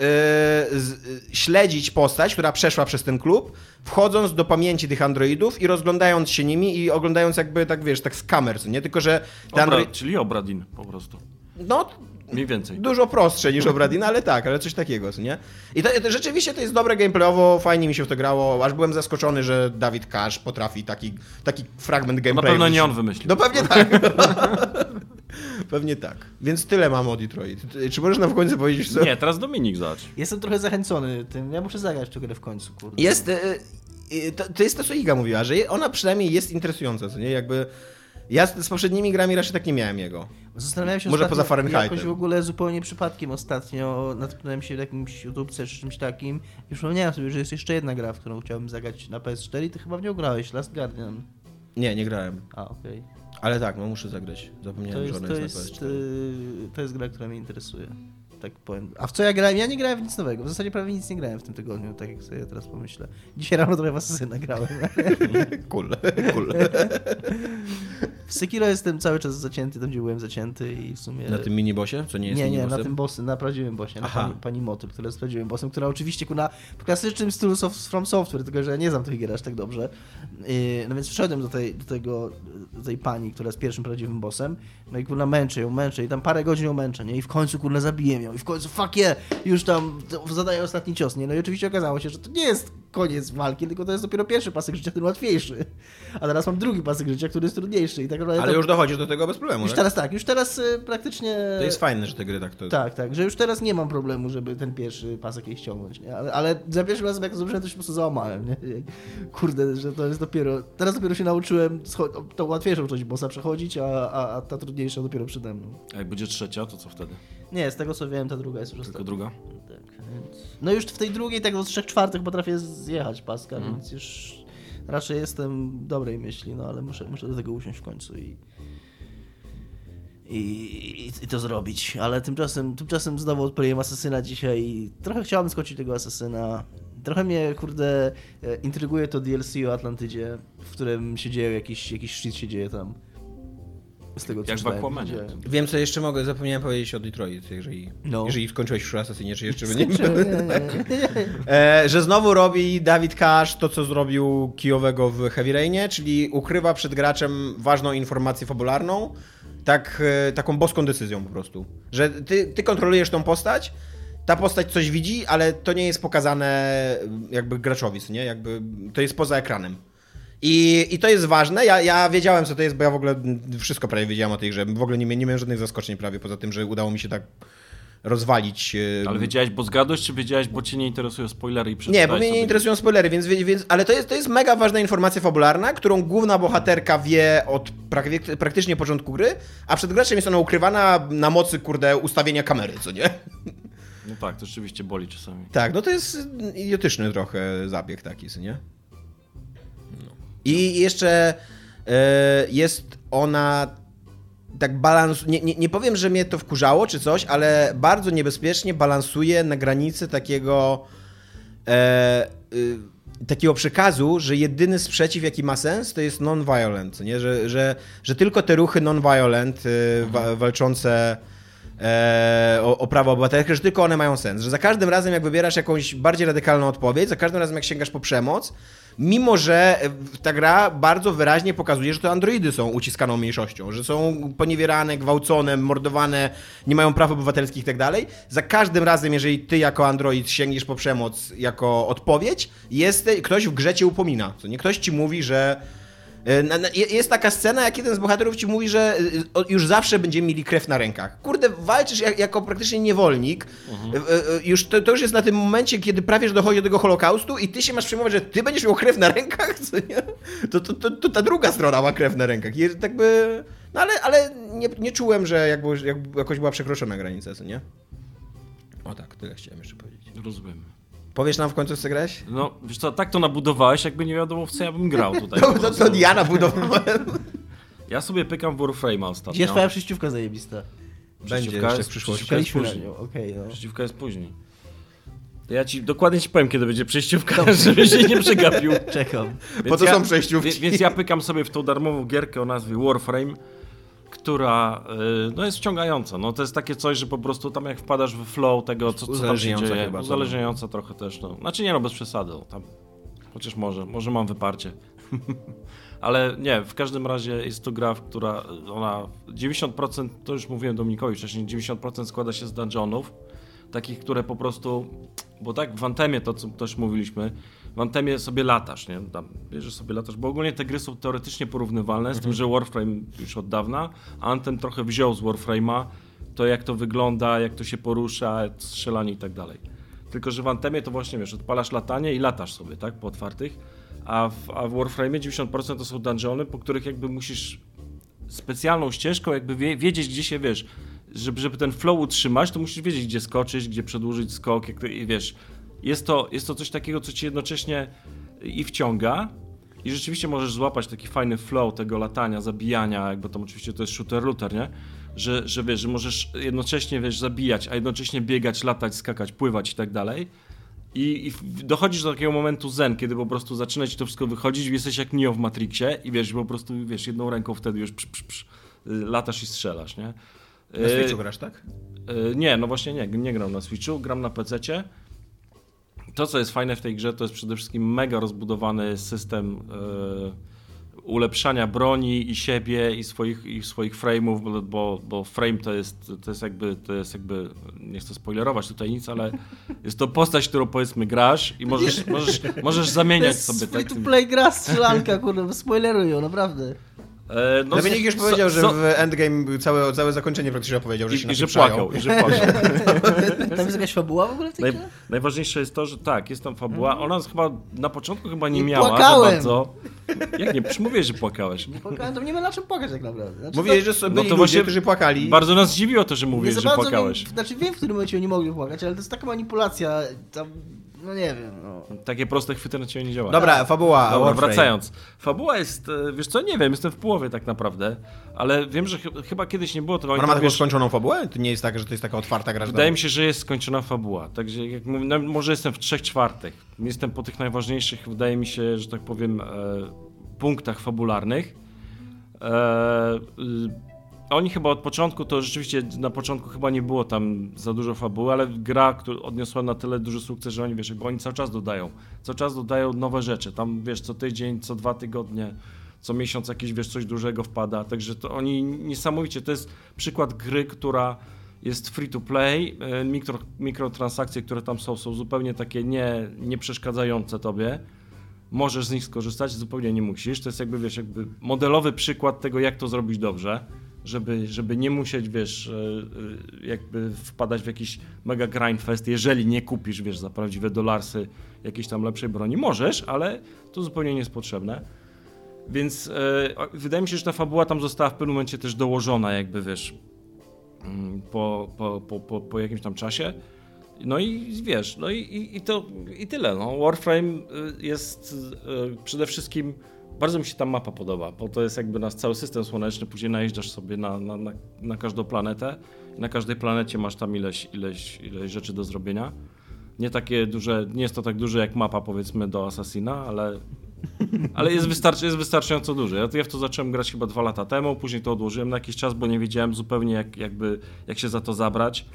z, e, śledzić postać, która przeszła przez ten klub, wchodząc do pamięci tych androidów i rozglądając się nimi i oglądając jakby tak, wiesz, tak z kamer, co nie? Tylko, że Obra, czyli Obradin po prostu. No, Mniej więcej. Dużo prostsze niż Obradin, ale tak, ale coś takiego, co nie? I to, to rzeczywiście to jest dobre gameplayowo, fajnie mi się w to grało, aż byłem zaskoczony, że Dawid Cash potrafi taki, taki fragment gameplayu. pewno nie on wymyślił. No pewnie tak. pewnie tak. Więc tyle mam o Detroit. Czy możesz nam w końcu powiedzieć, co... Nie, teraz Dominik zacz. Jestem trochę zachęcony tym, ja muszę zagrać w tę grę w końcu, kurde. Jest, e, e, to, to jest to, co Iga mówiła, że ona przynajmniej jest interesująca, co nie? Jakby... Ja z, z poprzednimi grami raczej tak nie miałem jego. Zastanawiałem się Może ostatnio, poza Fahrenheitem. Jakoś w ogóle zupełnie przypadkiem ostatnio natknąłem się w jakimś YouTubce czy czymś takim i przypomniałem sobie, że jest jeszcze jedna gra, w którą chciałbym zagrać na PS4 i ty chyba w nią grałeś, Last Guardian. Nie, nie grałem. A, okej. Ale tak, no muszę zagrać. To Zapomniałem, że jest, ona to, jest, na jest, PS4. y, to jest gra, która mnie interesuje. tak powiem. A w co ja grałem? Ja nie grałem w nic nowego. W zasadzie prawie nic nie grałem w tym tygodniu, tak jak sobie teraz pomyślę. Dzisiaj rano trochę w Asasyna grałem. Cool, cool. W Sekiro jestem cały czas zacięty, tam gdzie byłem zacięty i w sumie... Na tym minibosie? Co nie jest Nie, nie, na tym bossy, na prawdziwym bossie, na Aha. pani, pani Motyl, która jest prawdziwym bossem, która oczywiście kuna, w klasycznym stylu soft, From Software, tylko że ja nie znam tych gier aż tak dobrze. Yy, no więc wszedłem do tej, do tego, do tej pani, która jest pierwszym prawdziwym bossem, no i kurna męczę ją, męczę i tam parę godzin ją męczę, nie? I w końcu kurna zabiję ją i w końcu fuck yeah, już tam zadaję ostatni cios, nie? No i oczywiście okazało się, że to nie jest koniec walki, tylko to jest dopiero pierwszy pasek życia, ten łatwiejszy. A teraz mam drugi pasek życia, który jest trudniejszy i tak naprawdę... Ale tam- już dochodzisz do tego bez problemu, już tak? teraz tak, już teraz y, praktycznie... To jest fajne, że te gry tak to... Tak, tak, że już teraz nie mam problemu, żeby ten pierwszy pasek jej ściągnąć, nie? Ale, ale za pierwszym razem jak to zobaczyłem, to się po prostu załamałem, nie? Kurde, że to jest dopiero... Teraz dopiero się nauczyłem scho- tą łatwiejszą część bossa przechodzić, a, a, a ta trudniejsza dopiero przede mną. A jak będzie trzecia, to co wtedy? Nie, z tego co wiem, ta druga jest już Tylko ostatnia. druga? Tak, więc... No już w tej drugiej, tak do trzech czwartych potrafię zjechać paska, Mhm. więc już raczej jestem dobrej myśli, no ale muszę, muszę do tego usiąść w końcu i... I, i, I to zrobić, ale tymczasem, tymczasem znowu odpaliłem Asasyna dzisiaj i trochę chciałem skończyć tego Asasyna. Trochę mnie, kurde, e, intryguje to DLC o Atlantydzie, w którym się dzieje jakiś, jakiś shit się dzieje tam. Z tego co Jak w czytałem, Aquamanie. widziałem. Wiem, co jeszcze mogę, zapomniałem powiedzieć o Detroit, jeżeli, No. jeżeli skończyłeś już Assassinie, czy jeszcze nie. Nie, nie, nie. E, że znowu robi Dawid Cash to, co zrobił kijowego w Heavy Rainie, czyli ukrywa przed graczem ważną informację fabularną, tak, e, taką boską decyzją po prostu. Że ty, ty kontrolujesz tą postać, ta postać coś widzi, ale to nie jest pokazane jakby graczowi, nie? Jakby to jest poza ekranem. I, I to jest ważne. Ja, ja wiedziałem, co to jest, bo ja w ogóle wszystko prawie wiedziałem o tej grze. W ogóle nie, nie miałem żadnych zaskoczeń prawie, poza tym, że udało mi się tak rozwalić. Ale wiedziałeś, bo zgadłeś, czy wiedziałeś, bo cię nie interesują spoilery i nie, bo mnie nie interesują spoilery, więc, więc ale to jest, to jest mega ważna informacja fabularna, którą główna bohaterka wie od prak- praktycznie początku gry, a przed graczem jest ona ukrywana na mocy, kurde, ustawienia kamery, co nie? No tak, to rzeczywiście boli czasami. Tak, no to jest idiotyczny trochę zabieg taki, co nie? I jeszcze e, jest ona tak balans... Nie, nie, nie powiem, że mnie to wkurzało czy coś, ale bardzo niebezpiecznie balansuje na granicy takiego e, y, takiego przekazu, że jedyny sprzeciw, jaki ma sens, to jest non-violent, nie? Że, że, że tylko te ruchy non-violent, y, wa, walczące e, o, o prawa obywatelskie, że tylko one mają sens. Że za każdym razem, jak wybierasz jakąś bardziej radykalną odpowiedź, za każdym razem, jak sięgasz po przemoc, mimo że e, ta gra bardzo wyraźnie pokazuje, że to androidy są uciskaną mniejszością, że są poniewierane, gwałcone, mordowane, nie mają praw obywatelskich i tak dalej, za każdym razem, jeżeli ty jako android sięgniesz po przemoc jako odpowiedź, jest, ktoś w grze cię upomina. Co nie ktoś ci mówi, że Jest taka scena, jak jeden z bohaterów ci mówi, że e, już zawsze będziemy mieli krew na rękach. Kurde, walczysz jak, jako praktycznie niewolnik. E, e, Już to, to już jest na tym momencie, kiedy prawie że dochodzi do tego Holokaustu i ty się masz przejmować, że ty będziesz miał krew na rękach? To, to, to, to ta druga strona ma krew na rękach. Jest tak by... No ale, ale nie, nie czułem, że jakby, jakby jakoś była przekroczona granica, co nie? O tak, tyle chciałem jeszcze powiedzieć. Rozumiem. Powiesz nam w końcu, co grałeś? No, wiesz co, tak to nabudowałeś, jakby nie wiadomo w co ja bym grał tutaj. No, to, to ja nabudowałem. Ja sobie pykam w Warframe'a ostatnio. Gdzie jest twoja przyjściówka zajebista? Będzie Przeciwka jeszcze jest- w przyszłości. przeciwka jest później. okej, no. Przeciwka jest później. To ja ci dokładnie ci powiem, kiedy będzie przejściówka, żeby się nie przegapił. Czekam. Po co są przejściówki? Wie, więc ja pykam sobie w tą darmową gierkę o nazwie Warframe, która y, no jest wciągająca. No to jest takie coś, że po prostu tam jak wpadasz w flow tego, co, co tam się dzieje. chyba, co? uzależniająca trochę też. No. Znaczy nie no, bez przesady. No, tam, chociaż może, może mam wyparcie. Ale nie, w każdym razie jest to gra, która ona 90%, to już mówiłem Dominikowi wcześniej, 90% składa się z dungeonów, takich, które po prostu, bo tak w Antemie to, co też mówiliśmy, w Antemie sobie latasz, nie? Tam bierzesz sobie latasz, bo ogólnie te gry są teoretycznie porównywalne, z tym, że Warframe już od dawna, a Anthem trochę wziął z Warframe'a, to jak to wygląda, jak to się porusza, strzelanie i tak dalej. Tylko, że w Antemie to właśnie, wiesz, odpalasz latanie i latasz sobie, tak, po otwartych, a w, a w Warframe 90% to są dungeony, po których jakby musisz specjalną ścieżką jakby wie, wiedzieć, gdzie się, wiesz, żeby, żeby ten flow utrzymać, to musisz wiedzieć, gdzie skoczyć, gdzie przedłużyć skok, jak i wiesz, jest to, jest to coś takiego, co ci jednocześnie i wciąga i rzeczywiście możesz złapać taki fajny flow tego latania, zabijania, jakby tam oczywiście to jest shooter-looter, nie? że, że wiesz, że możesz jednocześnie wiesz, zabijać, a jednocześnie biegać, latać, skakać, pływać i tak dalej. I, dochodzisz do takiego momentu zen, kiedy po prostu zaczyna ci to wszystko wychodzić, jesteś jak Neo w Matrixie i wiesz, po prostu wiesz, jedną ręką wtedy już psz, psz, psz, y, latasz i strzelasz, nie? Na Y, Switchu grasz, tak? y, nie, no właśnie nie, nie gram na Switchu, gram na PC-cie. To, co jest fajne w tej grze, to jest przede wszystkim mega rozbudowany system y, ulepszania broni i siebie i swoich, i swoich frame'ów, bo, bo, bo frame to jest, to jest jakby, to jest jakby, nie chcę spoilerować tutaj nic, ale jest to postać, którą powiedzmy grasz i możesz, możesz, możesz To zamieniać jest sobie free tak. to play gra strzelanka, kurde, spoilerują, naprawdę. E, no, Dominik już so- powiedział, że so- w Endgame całe, całe zakończenie praktycznie opowiedział, że i, się i że płakał, i że płakał. Tam jest jakaś fabuła w ogóle w Naj, najważniejsze jest to, że tak, jest tam fabuła. Ona chyba na początku chyba nie Nie miała płakałem. za bardzo. Jak nie? Przecież mówię, że płakałeś. Nie płakałem, to nie ma na czym płakać tak naprawdę. Znaczy, Mówiłeś, że są No to ludzie, właśnie którzy płakali. Bardzo nas zdziwiło to, że Nie mówisz, za że płakałeś. Wiem, znaczy wiem, w którym momencie oni mogli płakać, ale to jest taka manipulacja, tam, no nie wiem, no. Takie proste chwyty na ciebie nie działają. Dobra, fabuła. Dobra, Warframe. wracając. Fabuła jest, e, wiesz co, nie wiem, jestem w połowie tak naprawdę, ale wiem, że chy- chyba kiedyś nie było tego. Ona ma taką skończoną fabułę? To nie jest tak, że to jest taka otwarta gra. Wydaje mi się, że jest skończona fabuła. Także jak mówię, no, może jestem w trzech czwartych. Jestem po tych najważniejszych, wydaje mi się, że tak powiem, e, punktach fabularnych. E, oni chyba od początku, to rzeczywiście na początku chyba nie było tam za dużo fabuły, ale gra która odniosła na tyle duży sukces, że oni, wiesz, bo oni cały czas dodają. Cały czas dodają nowe rzeczy. Tam, wiesz, co tydzień, co dwa tygodnie, co miesiąc jakieś, wiesz, coś dużego wpada. Także to oni niesamowicie, to jest przykład gry, która jest free to play, e, mikro, mikrotransakcje, które tam są, są zupełnie takie nie, nie przeszkadzające tobie. Możesz z nich skorzystać, zupełnie nie musisz. To jest jakby, wiesz, jakby modelowy przykład tego, jak to zrobić dobrze, żeby, żeby nie musieć, wiesz, e, e, jakby wpadać w jakiś mega grindfest, jeżeli nie kupisz, wiesz, za prawdziwe dolarsy jakiejś tam lepszej broni. Możesz, ale to zupełnie nie jest potrzebne. Więc e, wydaje mi się, że ta fabuła tam została w pewnym momencie też dołożona, jakby wiesz, mm, po, po, po, po, po jakimś tam czasie. No i wiesz, no i, i, i to i tyle. No. Warframe jest przede wszystkim. Bardzo mi się ta mapa podoba, bo to jest jakby nasz cały system słoneczny. Później najeżdżasz sobie na, na, na, na każdą planetę. I na każdej planecie masz tam ileś, ileś, ileś rzeczy do zrobienia. Nie takie duże, nie jest to tak duże jak mapa powiedzmy do Assassina, ale ale jest, wystarczy, jest wystarczająco duży. Ja, ja w to zacząłem grać chyba dwa lata temu, później to odłożyłem na jakiś czas, bo nie wiedziałem zupełnie jak, jakby, jak się za to zabrać.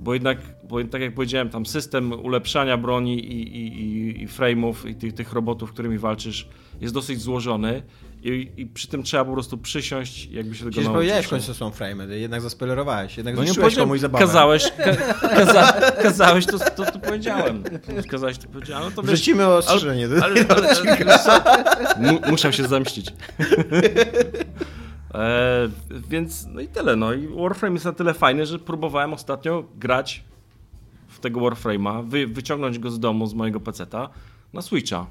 Bo jednak, bo tak jak powiedziałem, tam system ulepszania broni i, i, i, frame'ów i tych, tych robotów, którymi walczysz jest dosyć złożony i, i przy tym trzeba po prostu przysiąść jakby się tego Przecież nauczyć. powiedziałeś w końcu, są frame'y, jednak zaspoilerowałeś, jednak No nie zniszczyłeś komuś zabawę. kazałeś, ka, kaza, kazałeś to, to, to powiedziałem. Kazałeś to powiedziałem. No to wiesz, Wrzucimy ostrzeżenie. ale, ale, ale, co? Mu, muszę się zemścić. E, więc no i tyle. No i Warframe jest na tyle fajny, że próbowałem ostatnio grać w tego Warframe'a, wy, wyciągnąć go z domu, z mojego peceta na Switcha.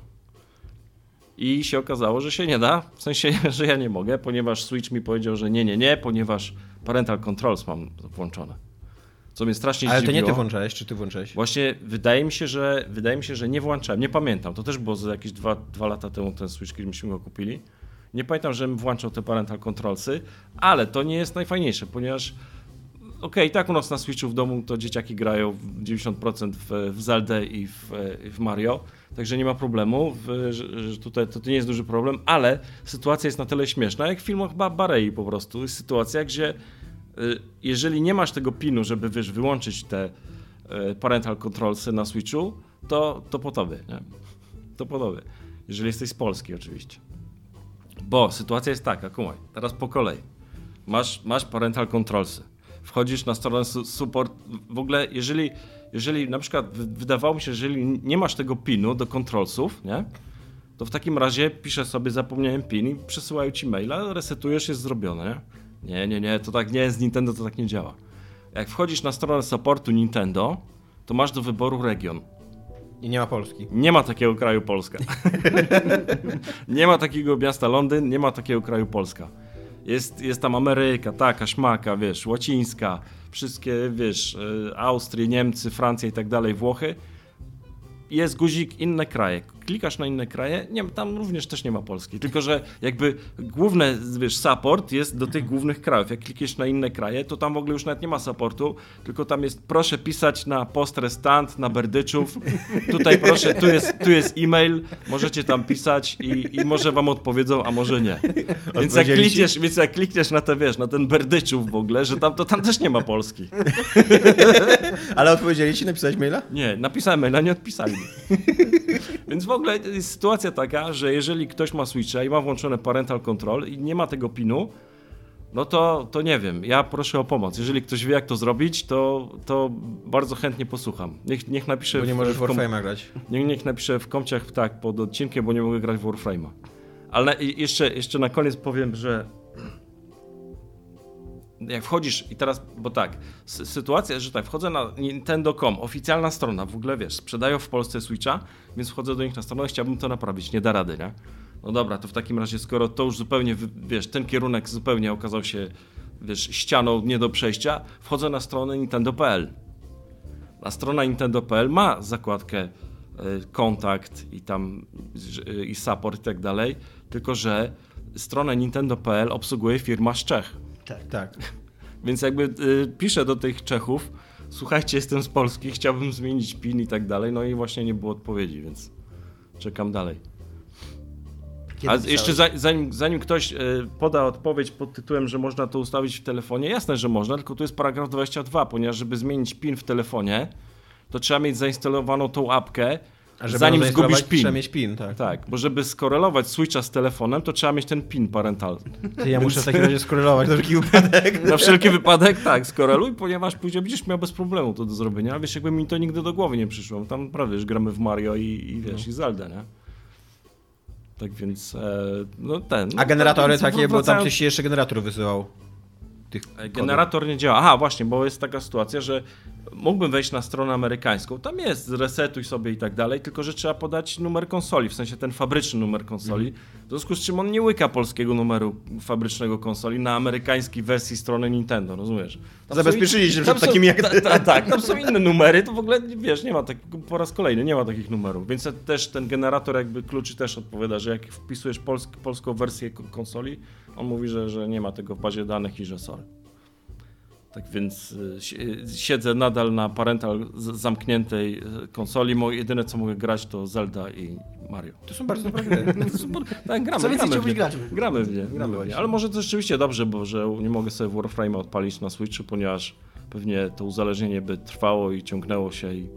I się okazało, że się nie da. W sensie, że ja nie mogę, ponieważ Switch mi powiedział, że nie, nie, nie, ponieważ Parental Controls mam włączone. Co mnie strasznie Ale to zdziwiło. nie ty włączałeś, czy ty włączałeś? Właśnie wydaje mi się, że wydaje mi się, że nie włączałem. Nie pamiętam. To też było za jakieś dwa, dwa lata temu ten Switch, kiedy myśmy go kupili. Nie pamiętam, żebym włączał te parental controlsy, ale to nie jest najfajniejsze, ponieważ okej, tak u nas na Switchu w domu to dzieciaki grają w 90% w, w Zeldę i w, w Mario, także nie ma problemu, w, że, tutaj to, to nie jest duży problem, ale sytuacja jest na tyle śmieszna, jak w filmach ba Barei po prostu. Jest sytuacja, gdzie y, jeżeli nie masz tego pinu, żeby wiesz, wyłączyć te y, parental controlsy na Switchu, to, to po tobie, nie? To po tobie. Jeżeli jesteś z Polski oczywiście. Bo sytuacja jest taka, kumaj, teraz po kolei. Masz, masz parental controlsy. Wchodzisz na stronę su- support. W ogóle, jeżeli, jeżeli na przykład wy- wydawało mi się, że jeżeli nie masz tego pinu do controlsów, nie? To w takim razie piszę sobie, zapomniałem pin i przesyłają ci maila, resetujesz, jest zrobione, nie? Nie, nie, nie, to tak nie, z Nintendo to tak nie działa. Jak wchodzisz na stronę supportu Nintendo, to masz do wyboru region. I nie ma Polski. Nie ma takiego kraju Polska. nie ma takiego miasta Londyn, nie ma takiego kraju Polska. Jest, jest tam Ameryka, taka, szmaka, wiesz, łacińska, wszystkie, wiesz, y, Austrie, Niemcy, Francja i tak dalej, Włochy. Jest guzik inne kraje. Klikasz na inne kraje, nie, tam również też nie ma Polski. Tylko, że jakby główny, wiesz, support jest do tych głównych krajów. Jak klikniesz na inne kraje, to tam w ogóle już nawet nie ma supportu, tylko tam jest proszę pisać na post restant, na berdyczów. Tutaj proszę, tu jest, tu jest e-mail, możecie tam pisać i, i może wam odpowiedzą, a może nie. Więc jak, klikniesz, więc jak klikniesz na te, wiesz, na ten berdyczów w ogóle, że tam, to tam też nie ma Polski. Ale odpowiedzieli ci, napisałeś maila? Nie, napisałem maila, nie odpisali. Więc w ogóle jest sytuacja taka, że jeżeli ktoś ma Switcha i ma włączone parental control i nie ma tego pinu, no to, to nie wiem, ja proszę o pomoc. Jeżeli ktoś wie jak to zrobić, to, to bardzo chętnie posłucham. Niech, niech napisze Bo nie w- możesz w Warframe'a grać. Niech, niech napisze w komciach tak pod odcinkiem, bo nie mogę grać w Warframe'a. Ale jeszcze, jeszcze na koniec powiem, że jak wchodzisz i teraz, bo tak, sy- sytuacja jest, że tak, wchodzę na Nintendo.com, oficjalna strona, w ogóle wiesz, sprzedają w Polsce Switcha, więc wchodzę do nich na stronę chciałbym to naprawić, nie da rady, nie? No dobra, to w takim razie, skoro to już zupełnie, wiesz, ten kierunek zupełnie okazał się, wiesz, ścianą nie do przejścia, wchodzę na stronę nintendo.pl. A strona Nintendo.pl ma zakładkę y, kontakt i tam y, i support i tak dalej, tylko że stronę Nintendo.pl obsługuje firma z Czech. Tak. Tak. Więc jakby y, piszę do tych Czechów, słuchajcie, jestem z Polski, chciałbym zmienić PIN i tak dalej, no i właśnie nie było odpowiedzi, więc czekam dalej. Kiedy A pisałeś? jeszcze za, zanim, zanim ktoś y, poda odpowiedź pod tytułem, że można to ustawić w telefonie, jasne, że można, tylko tu jest paragraf 22, ponieważ żeby zmienić PIN w telefonie, to trzeba mieć zainstalowaną tą apkę, zanim zgubisz PIN. Trzeba mieć PIN, tak. Tak, bo żeby skorelować Switcha z telefonem, to trzeba mieć ten PIN parentalny. Ty, ja muszę w takim razie skorelować na wszelki wypadek. Na wszelki wypadek tak, skoreluj, ponieważ później będziesz miał bez problemu to do zrobienia. Wiesz, jakby mi to nigdy do głowy nie przyszło. Tam naprawdę już gramy w Mario i, i wiesz, i Zelda, nie? Tak więc, e, no ten. no A generatory więc takie, bo tam ci jeszcze generator wysyłał. Tych E, Generator nie działa. Aha, właśnie, bo jest taka sytuacja, że mógłbym wejść na stronę amerykańską. Tam jest resetuj sobie i tak dalej, tylko że trzeba podać numer konsoli, w sensie ten fabryczny numer konsoli. W związku z czym on nie łyka polskiego numeru fabrycznego konsoli na amerykańskiej wersji strony Nintendo, rozumiesz? Tam Zabezpieczyli się przed są- takimi jak ty. ta- ta- Tak, tam są inne numery, to w ogóle, wiesz, nie ma tak, po raz kolejny nie ma takich numerów, więc też ten generator jakby kluczy też odpowiada, że jak wpisujesz polsk, polską wersję ko- konsoli, on mówi, że, że nie ma tego w bazie danych i że sorry. Tak więc y, si- siedzę nadal na parental zamkniętej y, konsoli. Mo- Jedyne co mogę grać to Zelda i Mario. To są bardzo dobre gry. Tak, gramy, Co więcej gramy, grać? gramy w nie. Gramy w nie. Ale może to rzeczywiście dobrze, bo że nie mogę sobie Warframe'a odpalić na Switchu, ponieważ pewnie to uzależnienie by trwało i ciągnęło się i,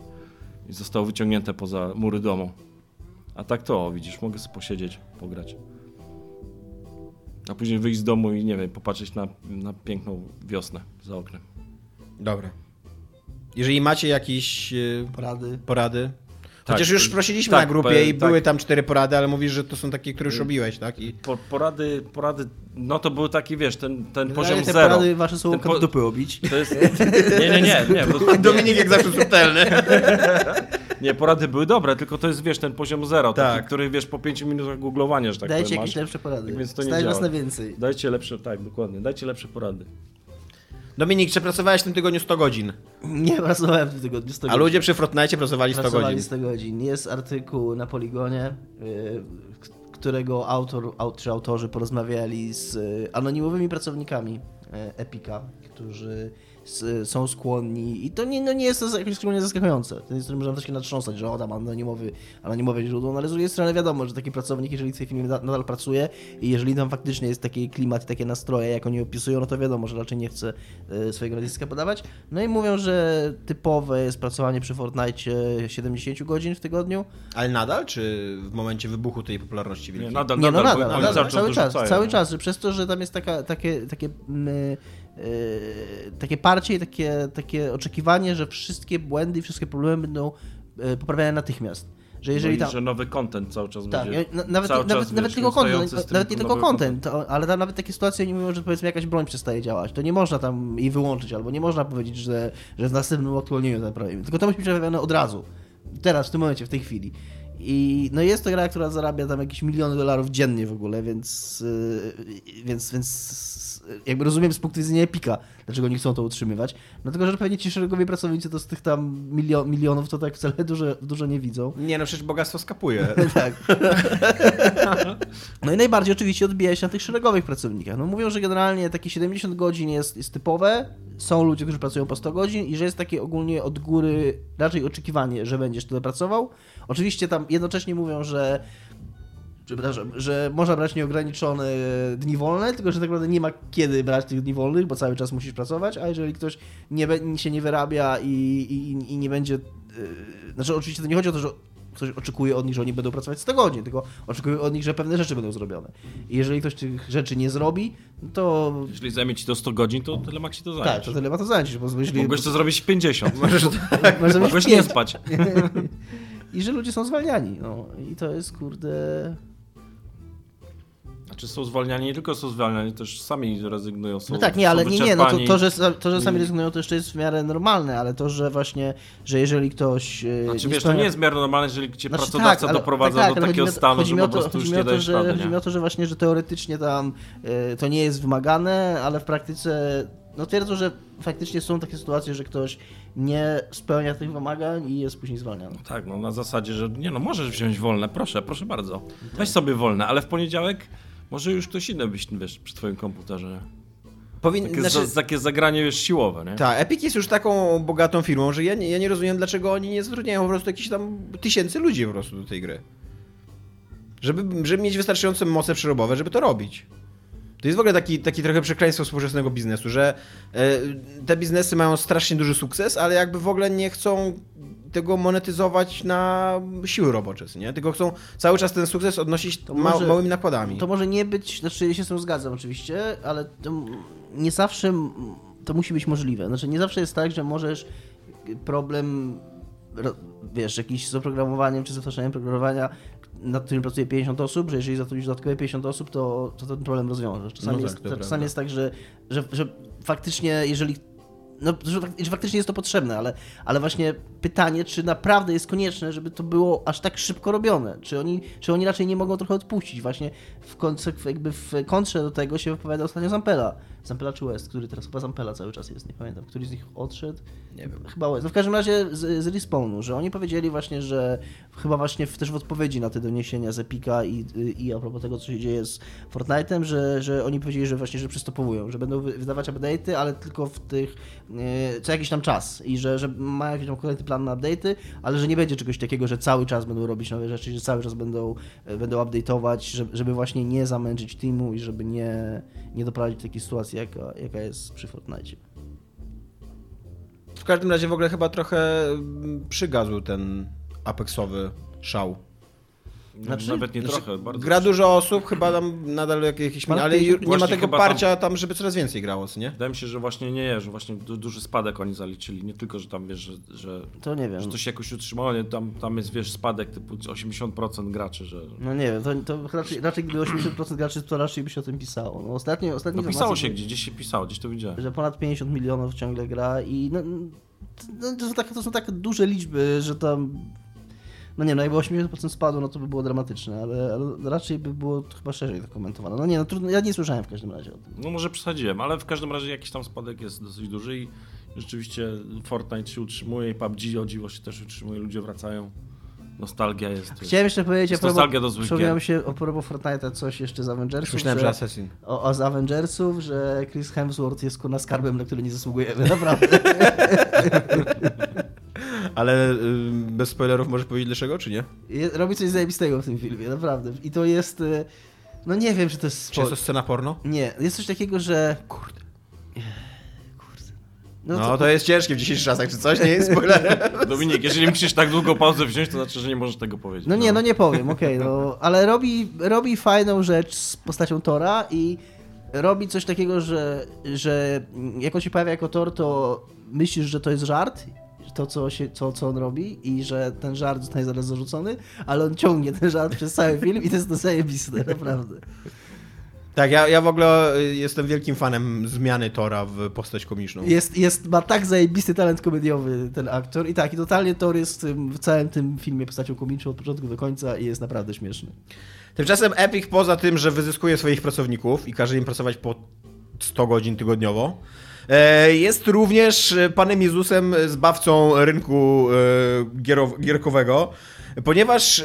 i zostało wyciągnięte poza mury domu. A tak to, widzisz, mogę sobie posiedzieć, pograć. A później wyjść z domu i nie wiem, popatrzeć na, na piękną wiosnę za oknem. Dobra. Jeżeli macie jakieś e, Porady. Tak, Chociaż już y, prosiliśmy tak, na grupie pe- i tak. były tam cztery porady, ale mówisz, że to są takie, które już robiłeś, tak? I Po, porady, porady, no to był taki, wiesz, ten, ten poziom Generalnie te zero. porady wasze są po- dupy obić. To jest... Nie, nie, nie, nie, bo, Dominik jak zawsze subtelny. nie, porady były dobre, tylko to jest, wiesz, ten poziom zero, Tak. taki, który, wiesz, po pięciu minutach googlowania, że tak Dajcie powiem, jakieś masz. lepsze porady. Tak więc to nie nas działa. na więcej. Dajcie lepsze, tak, dokładnie, dajcie lepsze porady. Dominik, czy pracowałeś w tym tygodniu 100 godzin? Nie pracowałem w tym tygodniu. 100 A godzin. ludzie przy Fortnite pracowali 100 Pracowali godzin. 100 godzin. Jest artykuł na Poligonie, y, którego autor, aut, czy autorzy porozmawiali z y, anonimowymi pracownikami y, Epika, którzy są skłonni i to nie, no nie jest to jakoś szczególnie zaskakujące. To jest, można też się natrząsać, że o tam anonimowy, anonimowe źródło, no ale z drugiej strony wiadomo, że taki pracownik, jeżeli w tej firmie na- nadal pracuje i jeżeli tam faktycznie jest taki klimat i takie nastroje, jak oni opisują, no to wiadomo, że raczej nie chce y, swojego nazwiska podawać. No i mówią, że typowe jest pracowanie przy Fortnite 70 godzin w tygodniu. Ale nadal, czy w momencie wybuchu tej popularności Nie, wielkiej? nadal, Nie, no nadal, nadal, oni nadal, cały czas cały czas, dorzucają, cały nie? czas, że przez to, że tam jest taka, takie, takie, mm, takie parcie i takie, takie oczekiwanie, że wszystkie błędy i wszystkie problemy będą y, poprawiane natychmiast. Że jeżeli no tam... że nowy content cały czas Tak, będzie. na- nawet, cały nawet, czas, nawet tylko content, nawet nie tylko content, to, ale tam nawet takie sytuacje oni mówią, że powiedzmy jakaś broń przestaje działać, to nie można tam jej wyłączyć, albo nie można powiedzieć, że, że w następnym aktualnieniu naprawimy, tylko to musi być naprawione od razu, teraz, w tym momencie, w tej chwili. I no jest to gra, która zarabia tam jakieś miliony dolarów dziennie w ogóle, więc, yy, więc, więc jakby rozumiem z punktu widzenia Epika, dlaczego nie chcą to utrzymywać. Tylko, że pewnie ci szeregowi pracownicy to z tych tam milio, milionów to tak wcale dużo, dużo nie widzą. Nie, no przecież bogactwo skapuje. tak. No i najbardziej oczywiście odbija się na tych szeregowych pracownikach. No mówią, że generalnie takie 70 godzin jest, jest typowe, są ludzie, którzy pracują po 100 godzin i że jest takie ogólnie od góry raczej oczekiwanie, że będziesz tyle pracował. Oczywiście tam jednocześnie mówią, że przepraszam, że można brać nieograniczone dni wolne, tylko że tak naprawdę nie ma kiedy brać tych dni wolnych, bo cały czas musisz pracować, a jeżeli ktoś nie, się nie wyrabia i, i, i nie będzie... Yy, znaczy oczywiście to nie chodzi o to, że ktoś oczekuje od nich, że oni będą pracować 100 godzin, tylko oczekuje od nich, że pewne rzeczy będą zrobione. I jeżeli ktoś tych rzeczy nie zrobi, to... Jeśli zajmie ci to 100 godzin, to tyle ma ci to zająć. Tak, to tyle ma to zająć. Bo jeśli... Mogłeś to zrobić 50. Możesz, tak, Mogłeś nie spać. I że ludzie są zwalniani. No. I to jest, kurde... Znaczy są zwalniani, nie tylko są zwalniani, też sami rezygnują. Są, no tak, nie, ale nie, nie, no to, to, że, to, że sami rezygnują, to jeszcze jest w miarę normalne, ale to, że właśnie, że jeżeli ktoś. E, znaczy, wiesz, spełnia... to nie jest w miarę normalne, jeżeli cię znaczy, pracodawca tak, doprowadza tak, tak, do takiego stanu, chodzi że po prostu już nie dajesz rady, Chodzi mi o to, że właśnie, że teoretycznie tam y, to nie jest wymagane, ale w praktyce no twierdzą, że faktycznie są takie sytuacje, że ktoś nie spełnia tych wymagań i jest później zwalniany. Tak, no na zasadzie, że nie no, możesz wziąć wolne, proszę, proszę bardzo. Weź sobie wolne, ale w poniedziałek może już ktoś inny być wiesz, przy twoim komputerze. Powin... Takie, znaczy... za, takie zagranie wiesz, siłowe, nie? Tak, Epic jest już taką bogatą firmą, że ja nie, ja nie rozumiem, dlaczego oni nie zatrudniają po prostu jakichś tam tysięcy ludzi po prostu do tej gry. Żeby, żeby mieć wystarczające moce przerobowe, żeby to robić. To jest w ogóle taki, taki trochę przekleństwo współczesnego biznesu, że e, te biznesy mają strasznie duży sukces, ale jakby w ogóle nie chcą tego monetyzować na siły robocze, nie? Tylko chcą cały czas ten sukces odnosić ma może, małymi nakładami. To może nie być, znaczy ja się z tym zgadzam oczywiście, ale nie zawsze to musi być możliwe. Znaczy nie zawsze jest tak, że możesz problem wiesz, jakiś z oprogramowaniem czy z programowania nad którym pracuje 50 osób, że jeżeli zatrudnisz dodatkowe 50 osób, to, to ten problem rozwiążesz. Czasami, no tak, jest, czasami jest tak, że, że, że faktycznie, jeżeli no, że, faktycznie jest to potrzebne, ale, ale właśnie pytanie, czy naprawdę jest konieczne, żeby to było aż tak szybko robione? Czy oni, czy oni raczej nie mogą trochę odpuścić? Właśnie w, konce- jakby w kontrze do tego się wypowiada ostatnio Zampela. Zampela czy West, który teraz chyba Zampela cały czas jest, nie pamiętam. Który z nich odszedł? Nie wiem. Chyba West. No w każdym razie z, z Respawnu, że oni powiedzieli właśnie, że chyba właśnie w, też w odpowiedzi na te doniesienia z Epika i, i a propos tego, co się dzieje z Fortnite'em, że, że oni powiedzieli, że właśnie, że przystopowują, że będą wydawać update'y, ale tylko w tych e, co jakiś tam czas i że, że mają jakiś tam konkretny plan na update'y, ale że nie będzie czegoś takiego, że cały czas będą robić nowe rzeczy, że cały czas będą, e, będą update'ować, żeby właśnie nie zamęczyć teamu i żeby nie, nie doprowadzić do takiej sytuacji, jaka, jaka jest przy Fortnite. W każdym razie w ogóle chyba trochę przygazł ten Apexowy szał. Znaczy, Nawet nie znaczy, trochę, bardzo. Gra dużo osób, chyba tam nadal jakieś... Ale nie ma tego parcia tam, tam, żeby coraz więcej grało, nie? Wydaje mi się, że właśnie nie, że właśnie duży spadek oni zaliczyli. Nie tylko, że tam wiesz, że, że, to nie wiem. że to się jakoś utrzymało, nie, tam, tam jest wiesz spadek typu 80% graczy, że... No nie wiem, to, to raczej, raczej gdyby 80% graczy, to raczej by się o tym pisało. No ostatnio, ostatnio no pisało się gdzieś, gdzieś się pisało, gdzieś to widziałem. Że ponad 50 milionów ciągle gra i no, no, to, są tak, to są tak duże liczby, że tam no nie, no jakby 80% spadło, no to by było dramatyczne, ale, ale, raczej by było chyba szerzej to komentowane. No nie, no trudno, ja nie słyszałem w każdym razie o tym. No może przesadziłem, ale w każdym razie jakiś tam spadek jest dosyć duży i rzeczywiście Fortnite się utrzymuje i PUBG o dziwo się też utrzymuje, ludzie wracają. Nostalgia jest. Chciałem jeszcze powiedzieć, jest nostalgia do Przypomniałem się o propos Fortnite'a coś jeszcze z Avengersów. Myślałem, że, że Assassin. O, o, z Avengersów, że Chris Hemsworth jest kurna skarbem, na który nie zasługujemy, naprawdę. Ale y, bez spoilerów możesz powiedzieć dlaczego, czy nie? Robi coś zajebistego w tym filmie, naprawdę. I to jest... Y, no nie wiem, czy to jest... Czy jest to scena porno? Nie. Jest coś takiego, że... Kurde. Kurde. No, no to... to... jest ciężkie w dzisiejszych czasach, czy coś? Nie jest spoilerem. Dominik, jeżeli musisz tak długo pauzę wziąć, to znaczy, że nie możesz tego powiedzieć. No, no. nie, no nie powiem, okej, okay, no. Ale robi, robi fajną rzecz z postacią Tora i robi coś takiego, że, że jak on się pojawia jako Tor, to myślisz, że to jest żart to, co, się, co, co on robi i że ten żart zostanie zaraz zarzucony, ale on ciągnie ten żart przez cały film i to jest to zajebiste, naprawdę. Tak, ja, ja w ogóle y, jestem wielkim fanem zmiany Tora w postać komiczną. Jest, jest, ma tak zajebisty talent komediowy ten aktor i tak, i totalnie Thor jest w całym tym filmie postacią komiczną od początku do końca i jest naprawdę śmieszny. Tymczasem Epic poza tym, że wyzyskuje swoich pracowników i każe im pracować po 100 godzin tygodniowo, jest również e, Panem Jezusem, zbawcą rynku e, giero- gierkowego, ponieważ e,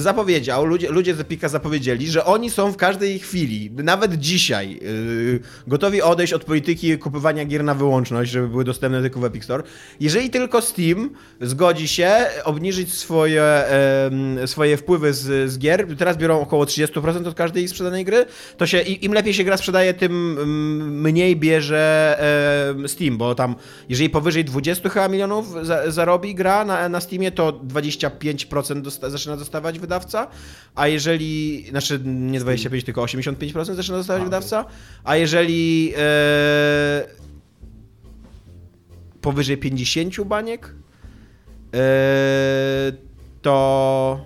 zapowiedział, ludzie, ludzie z Epika zapowiedzieli, że oni są w każdej chwili, nawet dzisiaj, e, gotowi odejść od polityki kupowania gier na wyłączność, żeby były dostępne tylko w Epic Store. Jeżeli tylko Steam zgodzi się obniżyć swoje, em, swoje wpływy z, z gier, teraz biorą około 30% od każdej sprzedanej gry, to się im lepiej się gra sprzedaje, tym mniej bierze Steam, bo tam jeżeli powyżej 20 chyba milionów za, zarobi gra na, na Steamie, to 25% dosta, zaczyna dostawać wydawca, a jeżeli, znaczy nie 25, tylko 85% zaczyna dostawać wydawca, a jeżeli e, powyżej 50 baniek, e, to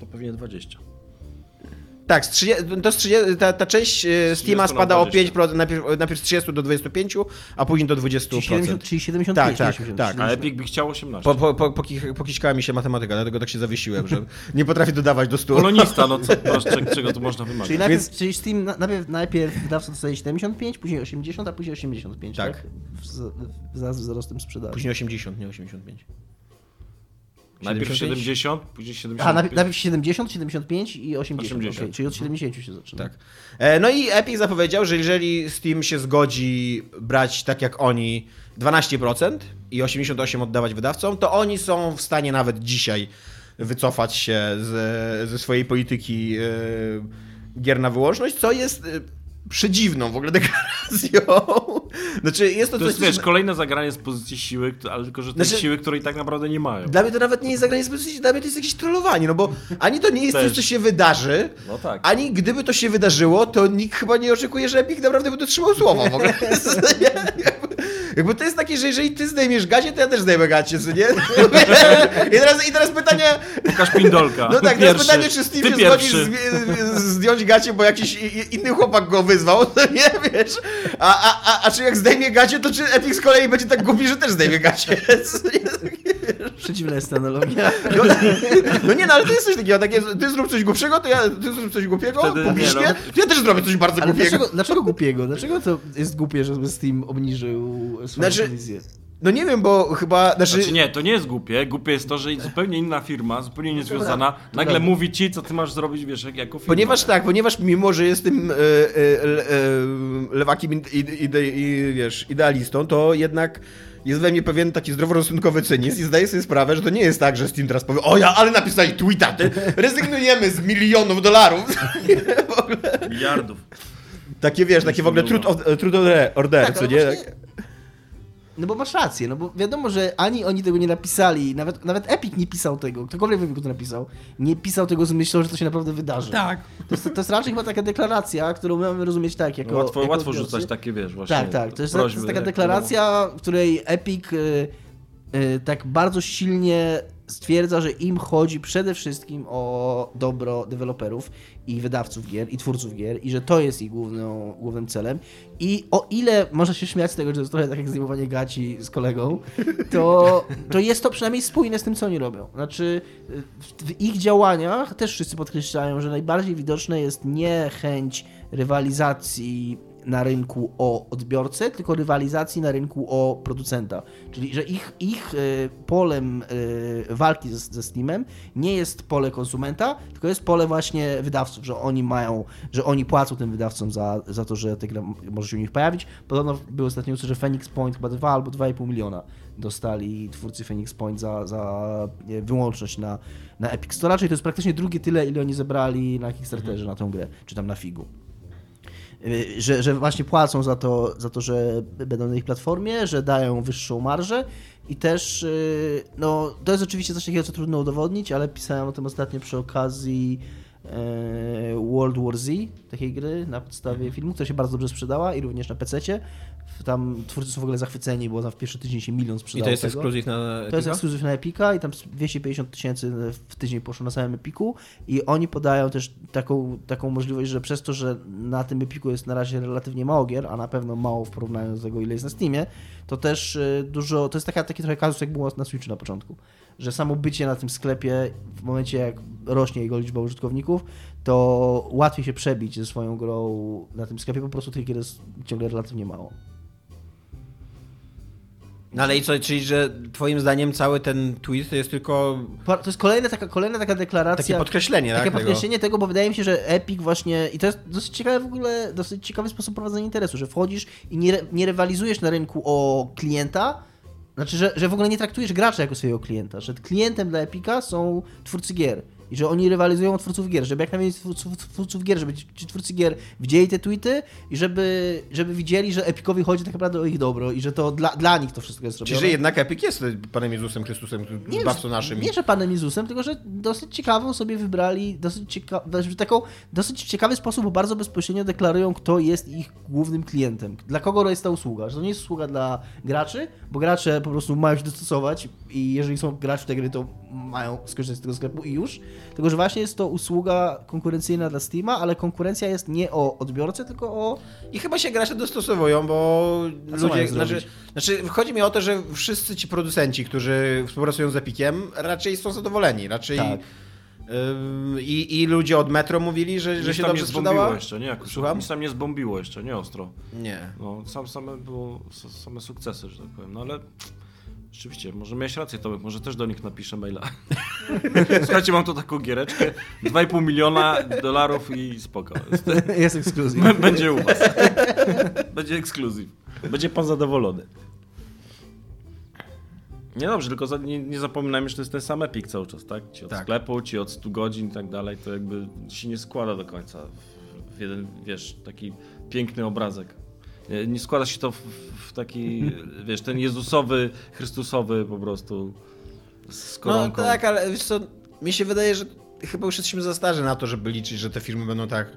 To pewnie 20. tak, z 30, to z 30, ta, ta część e, Steama 30 na spada o 20. 5%, najpierw, najpierw z 30 do 25, a później do 20%. Czyli, 70, czyli 75, Tak, tak, 80, tak. A 70. Epic by chciał 18. Po, po, po, pokiśkała mi się matematyka, dlatego tak się zawiesiłem, że nie potrafię dodawać do stu. Polonista, no co, proszę, czego tu można wymagać? Czyli najpierw, Więc- czyli Steam na- najpierw, najpierw wydawca dostaje 75, później 80, a później 85, tak? Tak. W- Wraz z wzrostem sprzedaży. Później 80, nie 85. Najpierw 75? 70, później 75. Aha, najpierw, najpierw 70, 75 i 80. 80. okej, czyli od 70 się zaczyna. Tak. E, No i Epic zapowiedział, że jeżeli Steam się zgodzi brać tak jak oni 12% i 88% oddawać wydawcom, to oni są w stanie nawet dzisiaj wycofać się ze, ze swojej polityki e, gier na wyłączność, co jest e, przedziwną w ogóle deklaracją. Znaczy jest to, To jest, coś, wiesz, kolejne zagranie z pozycji siły, ale tylko, że tej Znaczy- siły, której tak naprawdę nie mają. Dla mnie to nawet nie jest zagranie z pozycji, dla mnie to jest jakieś trollowanie, no bo ani to nie jest Też. coś, co się wydarzy, No tak. Ani gdyby to się wydarzyło, to nikt chyba nie oczekuje, że Epic naprawdę by dotrzymał słowa w ogóle. jakby, to jest takie, że jeżeli ty zdejmiesz gacie, to ja też zdejmę gacie, co nie? I teraz, I teraz pytanie, Pokaż pindolka. no tak, teraz pytanie, czy Steve Ty się zdjąć gacie, bo jakiś inny chłopak go wyzwał, to nie wiesz. A, a, a, a czy jak zdejmie gacie, to czy Epic z kolei będzie tak głupi, że też zdejmie gacie? Nie? Przeciwna jest ta analogia. No, no nie, no ale to jest coś takiego, takie, ty zrób coś głupszego, to ja, ty zrób coś głupiego, Wtedy nie, publicznie, no. to ja też zrobię coś bardzo Ale głupiego. dlaczego, dlaczego głupiego? Dlaczego to jest głupie, żeby Steam obniżył swoją Znaczy- prowizję? No nie wiem, bo chyba, znaczy, Znaczy nie, to nie jest głupie. Głupie jest to, że zupełnie inna firma, zupełnie niezwiązana, nagle prawda. mówi ci, co ty masz zrobić, wiesz, jak, jako firma. ponieważ tak, ponieważ mimo, że jestem e, e, le- e, lewakiem i, i, ide- i, wiesz, idealistą, to jednak jest we mnie pewien taki zdroworozsądkowy cynizm i zdaję sobie sprawę, że to nie jest tak, że Steam teraz powie, o ja, ale napisali tweeta, rezygnujemy z milionów dolarów. W ogóle. Miliardów. Takie wiesz, takie w ogóle of, truth order, Tak, co nie? No bo masz rację, no bo wiadomo, że ani oni tego nie napisali, nawet, nawet Epic nie pisał tego, ktokolwiek Epiku to napisał, nie pisał tego z myślą, że to się naprawdę wydarzy. Tak. To jest, to jest raczej chyba taka deklaracja, którą my mamy rozumieć tak, jako łatwo jako łatwo odbiorcy. rzucać takie, wiesz, właśnie Tak, tak, to jest, to prośby, jest taka jak deklaracja, w której Epic y, y, tak bardzo silnie stwierdza, że im chodzi przede wszystkim o dobro deweloperów i wydawców gier i twórców gier i że to jest ich główną, głównym celem. I o ile można się śmiać z tego, że to jest trochę tak jak zdejmowanie gaci z kolegą, to, to jest to przynajmniej spójne z tym, co oni robią. Znaczy w, ich działaniach też wszyscy podkreślają, że najbardziej widoczna jest nie chęć rywalizacji na rynku o odbiorcę, tylko rywalizacji na rynku o producenta. Czyli, że ich, ich y, polem y, walki ze, ze Steamem nie jest pole konsumenta, tylko jest pole właśnie wydawców, że oni mają, że oni płacą tym wydawcom za, za to, że gra może się u nich pojawić. Podobno były ostatnie newsy, że Phoenix Point chyba 2 albo 2,5 miliona dostali twórcy Phoenix Point za, za wyłączność na, na Epic Store, czyli to jest praktycznie drugie tyle, ile oni zebrali na Kickstarterze na tę grę, czy tam na Figu. Y, że, że właśnie płacą za to, za to, że będą na ich platformie, że dają wyższą marżę i też, y, no to jest oczywiście coś takiego, co trudno udowodnić, ale pisałem o tym ostatnio przy okazji World War Z, takiej gry na podstawie Mhm. filmu, która się bardzo dobrze sprzedała i również na PC-cie. Tam twórcy są w ogóle zachwyceni, bo tam w pierwszy tydzień się milion I sprzedało to jest tego. ekskluzyw na To jest Epica? ekskluzyw na Epica i tam 250 tysięcy w tydzień poszło na samym Epiku i oni podają też taką, taką możliwość, że przez to, że na tym Epiku jest na razie relatywnie mało gier, a na pewno mało w porównaniu do tego, ile jest na Steamie, to też y, dużo, to jest taka, taki trochę kazus, jak było na Switchu na początku, że samo bycie na tym sklepie w momencie, jak rośnie jego liczba użytkowników, to łatwiej się przebić ze swoją grą na tym sklepie, po prostu tych gier jest ciągle relatywnie mało. No ale i co, czyli że twoim zdaniem cały ten tweet to jest tylko To jest kolejna taka, kolejna taka deklaracja. takie podkreślenie, Takie tak? tego? podkreślenie tego, bo wydaje mi się, że Epic właśnie, i to jest dosyć ciekawe w ogóle, dosyć ciekawy sposób prowadzenia interesu, że wchodzisz i nie, nie rywalizujesz na rynku o klienta, znaczy, że, że w ogóle nie traktujesz gracza jako swojego klienta, że klientem dla Epica są twórcy gier i że oni rywalizują o twórców gier, żeby jak najmniej twórców, twórców gier, żeby ci, twórcy gier widzieli te tweety i żeby, żeby widzieli, że Epicowi chodzi tak naprawdę o ich dobro i że to dla, dla nich to wszystko jest robione. Czyli, że jednak Epic jest Panem Jezusem Chrystusem, zbawcą naszym. Nie, że panem Jezusem, tylko że dosyć ciekawą sobie wybrali, dosyć cieka- w taką dosyć ciekawy sposób, bo bardzo bezpośrednio deklarują, kto jest ich głównym klientem. Dla kogo jest ta usługa? Że to nie jest usługa dla graczy, bo gracze po prostu mają się dostosować i jeżeli są gracze w tej gry, to mają skorzystać z tego sklepu i już. Tylko, że właśnie jest to usługa konkurencyjna dla Steama, ale konkurencja jest nie o odbiorcę, tylko o... I chyba się gracze dostosowują, bo ludzie. Znaczy, znaczy, chodzi mi o to, że wszyscy ci producenci, którzy współpracują z Epiciem, raczej są zadowoleni. Raczej. Tak. I, I ludzie od Metro mówili, że, że się tam dobrze sprzedała. jeszcze, nie? Jakoś, Słucham? Nic tam nie zbombiło jeszcze, nie ostro. Nie. No, sam, same było, same sukcesy, że tak powiem. No ale rzeczywiście, może miałeś rację, Tomek, może też do nich napiszę maila. Słuchajcie, mam tu taką giereczkę, 2,5 miliona dolarów i spoko. jest ekskluzyw. Będzie u was. Będzie ekskluzyw. Będzie pan zadowolony. Nie dobrze, tylko za, nie, nie zapominajmy, że to jest ten sam Epic cały czas, tak? Ci od Tak. sklepu, ci od 100 godzin i tak dalej, to jakby się nie składa do końca w jeden, wiesz, taki piękny obrazek. Nie, nie składa się to w, w taki, wiesz, ten Jezusowy, Chrystusowy po prostu z No koronką. tak, ale wiesz co, mi się wydaje, że chyba już jesteśmy za starzy na to, żeby liczyć, że te firmy będą tak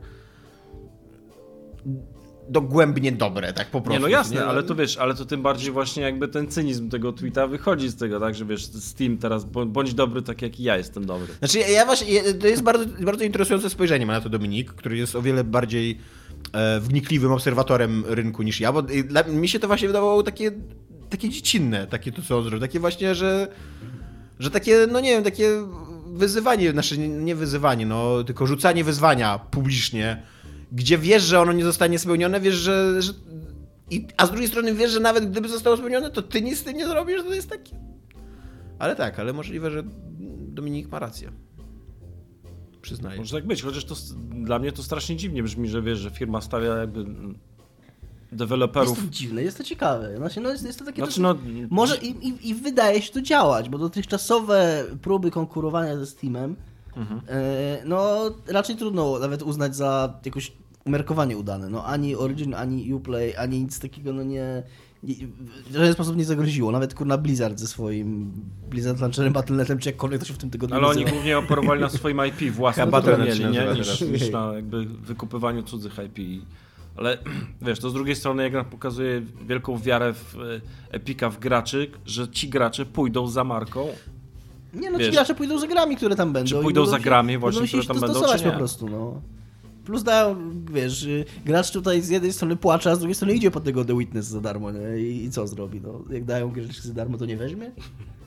dogłębnie dobre, tak po prostu. Nie, no jasne, nie? ale to wiesz, ale to tym bardziej właśnie jakby ten cynizm tego tweeta wychodzi z tego, tak, że wiesz, Steam teraz, bądź- dobry tak jak ja jestem dobry. Znaczy, ja- właśnie, to jest bardzo, bardzo interesujące spojrzenie ma na to Dominik, który jest o wiele bardziej e, wnikliwym obserwatorem rynku niż ja, bo e, mi się to właśnie wydawało takie, takie dziecinne, takie to, co on zrobił, takie właśnie, że, że takie, no nie wiem, takie wyzywanie, znaczy nie wyzywanie, no, tylko rzucanie wyzwania publicznie, gdzie wiesz, że ono nie zostanie spełnione, wiesz, że... że i, a z drugiej strony wiesz, że nawet gdyby zostało spełnione, to ty nic z tym nie zrobisz, to jest takie... Ale tak, ale możliwe, że Dominik ma rację. Przyznaję. Może tak być, chociaż to dla mnie to strasznie dziwnie brzmi, że wiesz, że firma stawia jakby deweloperów. Jest to dziwne, jest to ciekawe. Znaczy, no jest, jest to takie Znaczy, dosyć- no, Może i, i, i wydaje się to działać, bo dotychczasowe próby konkurowania ze Steamem, Mhm. e, no raczej trudno nawet uznać za jakoś umiarkowanie udane. No ani Origin, ani Uplay, ani nic takiego, no nie w żaden sposób nie zagroziło. Nawet kurna Blizzard ze swoim Blizzard Launcherem, Battle.netem, czy jakkolwiek to się w tym tygodniu Ale oni nazywa. głównie operowali na swoim IP własnym, mieli, się nie? Niż, niż na jakby wykupywaniu cudzych IP. Ale wiesz, to z drugiej strony jak nam pokazuje wielką wiarę w e, Epika w graczy, że ci gracze pójdą za marką. Nie no, Wiesz, ci gracze pójdą za grami, które tam będą. czy pójdą będą za się- grami właśnie, które tam będą, czy nie? po prostu, no. Plus dają, wiesz, y, gracz tutaj z jednej strony płacze, a z drugiej strony idzie po tego The Witness za darmo, nie? I, i co zrobi, no? Jak dają gry za darmo, to nie weźmie?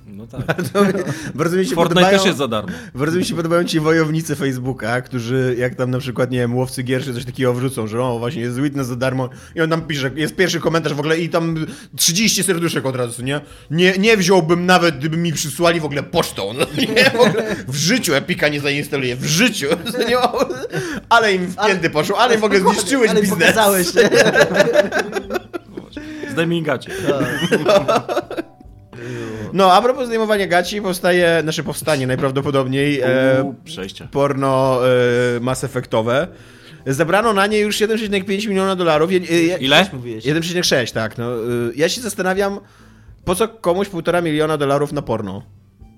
No tak. To mi- bardzo mi się Fortnite podobają, też jest za darmo. Bardzo mi się podobają ci wojownicy Facebooka, którzy jak tam na przykład, nie wiem, łowcy gier czy coś takiego wrzucą, że o, właśnie jest Witness za darmo i on tam pisze, jest pierwszy komentarz w ogóle i tam 30 serduszek od razu, nie? Nie, nie wziąłbym nawet, gdyby mi przysłali w ogóle pocztą, no, nie? W, ogóle w życiu Epika nie zainstaluję, w życiu. Nie? Ale im w pięty poszło, ale w ogóle zniszczyłeś Ale biznes. pokazałeś, nie? Zdejmij gacie. No, a propos zdejmowania gaci, powstaje, znaczy powstanie najprawdopodobniej e, przejście. porno e, Mass Effectowe. Zebrano na nie już 7,5 miliona dolarów. Je, je, Ile? Mówiłeś. 1,6, tak. No. Y, Ja się zastanawiam, po co komuś półtora miliona dolarów na porno?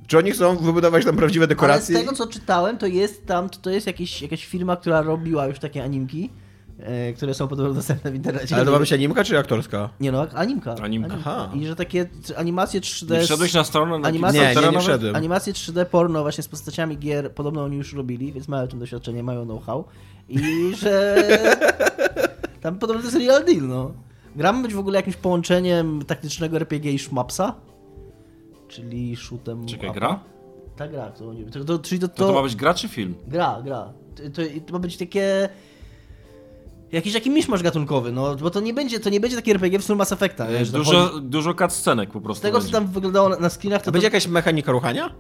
Czy oni chcą wybudować tam prawdziwe Ale z dekoracje? tego co czytałem, to jest tam, to, jest jakiś, jakaś firma, która robiła już takie animki, e, które są podobno dostępne w internecie. Ale to ma być animka czy aktorska? Nie no, animka. Animka. Aha. I że takie animacje 3D... Nie wszedłeś na stronę na Animacja- Nie, nie, nie wszedłem. Animacje 3D porno właśnie z postaciami gier, podobno oni już robili, więc mają tym doświadczenie, mają know-how. I że tam podobno to jest real deal, no. Gra ma być w ogóle jakimś połączeniem taktycznego RPG i szmapsa, czyli shootem Czekaj, upa. gra? Ta gra, to, nie, to, to, czyli to, To, to, to ma być gra czy film? gra, gra. To, to, to ma być takie... Jakiś taki miszmasz gatunkowy, no, bo to nie będzie, to nie będzie taki RPG w stylu Mass Effecta, wiesz, że Dużo, chodzi- dużo cutscenek po prostu Z tego, co będzie. tam wyglądało na, na screenach, to, będzie jakaś mechanika ruchania?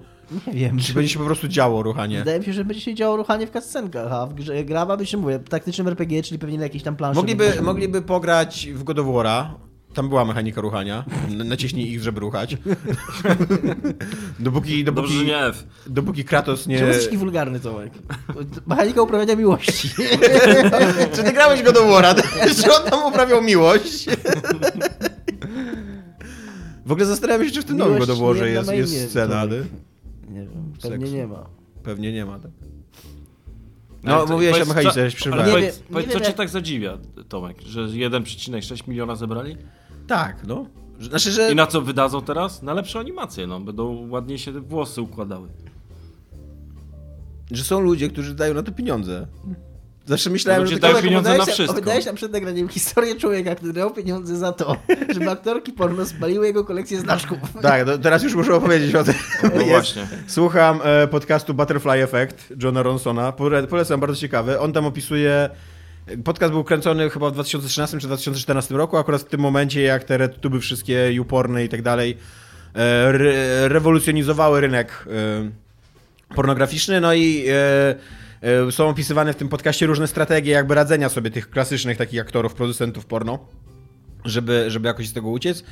Nie wiem. Czy będzie się po prostu działo ruchanie? Wydaje mi się, że będzie się działo ruchanie w cutscenkach, a w grze gra ma być, mówię, taktycznym RPG, czyli pewnie na jakiejś tam planszy. Mogliby, mogliby pograć w God of War'a. Tam była mechanika ruchania. Naciśnij ich, żeby ruchać. dopóki, Dobrze, dopóki, że nie dopóki Kratos nie... Czemu jesteś taki wulgarny, Tomek? Mechanika uprawiania miłości. Czy ty grałeś God of War'a? Czy on tam uprawiał miłość? W ogóle zastanawiam się, czy w tym nowym God Miłość of War'ze nie jest, jest scena, ale Nie wiem, pewnie Seksu. nie ma. pewnie nie ma. Tak? No, to- mówiłeś o mechanice, co- przerwałem. Ale Nie powiedz, nie co cię tak zadziwia, Tomek, że 1,6 miliona zebrali? Tak, no. Znaczy, że... I na co wydadzą teraz? Na lepsze animacje, no. Będą ładniej się te włosy układały. że są ludzie, którzy dają na to pieniądze. Zawsze myślałem, Ludzie że dają pieniądze na wszystko. Opowiadałeś nam przed nagraniem historię człowieka, który dał pieniądze za to, żeby aktorki porno spaliły jego kolekcję znaczków. Tak, no, teraz już muszę opowiedzieć o tym. No właśnie. Słucham e, podcastu Butterfly Effect Johna Ronsona. Pole- Polecam, bardzo ciekawy. On tam opisuje. Podcast był kręcony chyba w 2013 czy 2014 roku, akurat w tym momencie, jak te tuby wszystkie, uporne i tak dalej, e, re, rewolucjonizowały rynek e, pornograficzny. No i e, są opisywane w tym podcaście różne strategie jakby radzenia sobie tych klasycznych takich aktorów, producentów porno żeby, żeby jakoś z tego uciec.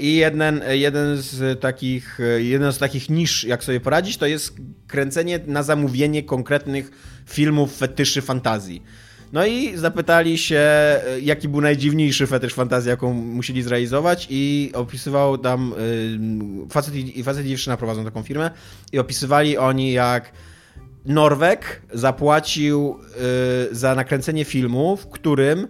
I jeden, jeden z takich, jeden z takich nisz, jak sobie poradzić, to jest kręcenie na zamówienie konkretnych filmów fetyszy fantazji. No i zapytali się, y, jaki był najdziwniejszy fetysz fantazji, jaką musieli zrealizować i opisywał tam, y, facet i, facet i dziewczyna prowadzą taką firmę i opisywali oni jak Norweg zapłacił y, za nakręcenie filmu, w którym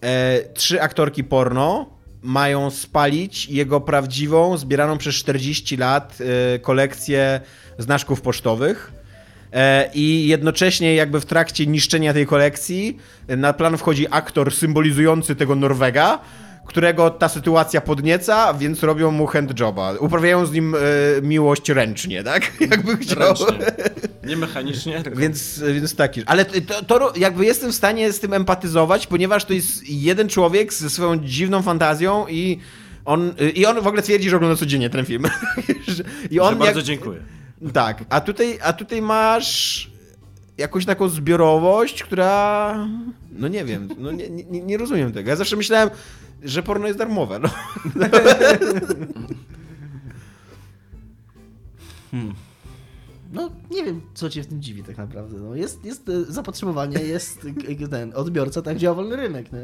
e, trzy aktorki porno mają spalić jego prawdziwą, zbieraną przez 40 lat e, kolekcję znaczków pocztowych. E, I jednocześnie jakby w trakcie niszczenia tej kolekcji e, na plan wchodzi aktor symbolizujący tego Norwega, którego ta sytuacja podnieca, więc robią mu handjoba. Uprawiają z nim e, miłość ręcznie, tak? Jakby chciał. Ręcznie. Nie mechanicznie, tylko... Więc, więc taki. Ale to, to jakby jestem w stanie z tym empatyzować, ponieważ to jest jeden człowiek ze swoją dziwną fantazją i on, i on w ogóle twierdzi, że ogląda codziennie ten film. I Że on bardzo jak, dziękuję. Tak, a tutaj, a tutaj masz jakąś taką zbiorowość, która. No nie wiem, no nie, nie, nie rozumiem tego. Ja zawsze myślałem, że porno jest darmowe. No. No, nie wiem, co cię w tym dziwi tak naprawdę. No, jest, jest e, zapotrzebowanie, jest e, ten odbiorca, tak działa wolny rynek. Nie?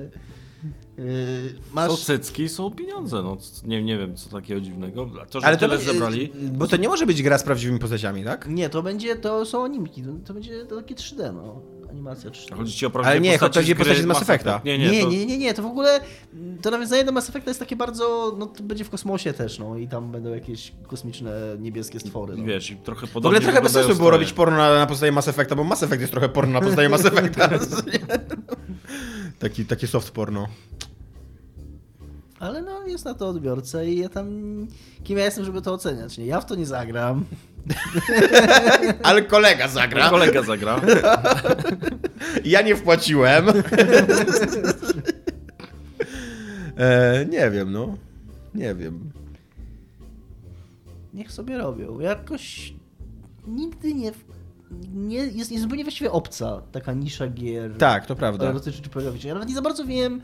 Yy, Są masz... cycki, są pieniądze, no. Nie, nie wiem, co takiego dziwnego. To, że Ale to tyle będzie- zebrali... Bo to nie może być gra z prawdziwymi postaciami, tak? Nie, to będzie, to są animki, to, to będzie to takie 3D, no. Animacja 3D. Chodzi ci o prawdziwe Ale nie, postaci chodzi o postaci z Mass Effecta. Effect. Nie, Nie, nie, nie, to... nie, nie, nie, to w ogóle to nawiązanie do Mass Effecta jest takie bardzo, no to będzie w kosmosie też, no i tam będą jakieś kosmiczne niebieskie stwory. No. Wiesz, i trochę W podobnie ogóle trochę bez sensu było robić porno na, na podstawie Mass Effecta, bo Mass Effect jest trochę porno na podstawie Mass Effecta. Taki, takie soft porno. Ale no, jest na to odbiorca i ja tam, kim ja jestem, żeby to oceniać, nie? Ja w to nie zagram. Ale kolega zagra. Kolega zagra. Ja nie wpłaciłem. e, nie wiem, no. Nie wiem. Niech sobie robią. Jakoś nigdy nie, nie jest, jest zupełnie właściwie obca taka nisza gier. Tak, to prawda. Erotycznych czy pornograficznych. Ja nawet nie za bardzo wiem.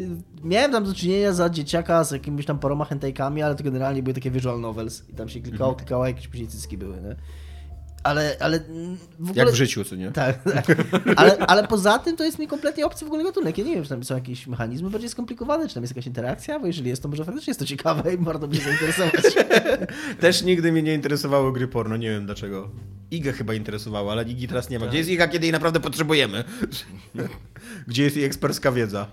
y, Miałem tam do czynienia za dzieciaka z jakimiś tam paroma hentajkami, ale to generalnie były takie visual novels i tam się klikało, Mhm. klikało, jakieś później cycki były, nie? Ale, ale w ogóle... Jak w życiu, co nie? Tak, tak. Ale, ale poza tym to jest mi kompletnie obcy w ogóle gatunek. Ja nie wiem, czy tam są jakieś mechanizmy bardziej skomplikowane, czy tam jest jakaś interakcja, bo jeżeli jest, to może faktycznie jest to ciekawe i warto by się zainteresować. Też nigdy mnie nie interesowały gry porno, nie wiem dlaczego. Iga chyba interesowała, ale Igi teraz nie ma. Gdzie jest Iga, kiedy jej naprawdę potrzebujemy? Gdzie jest jej ekspercka wiedza?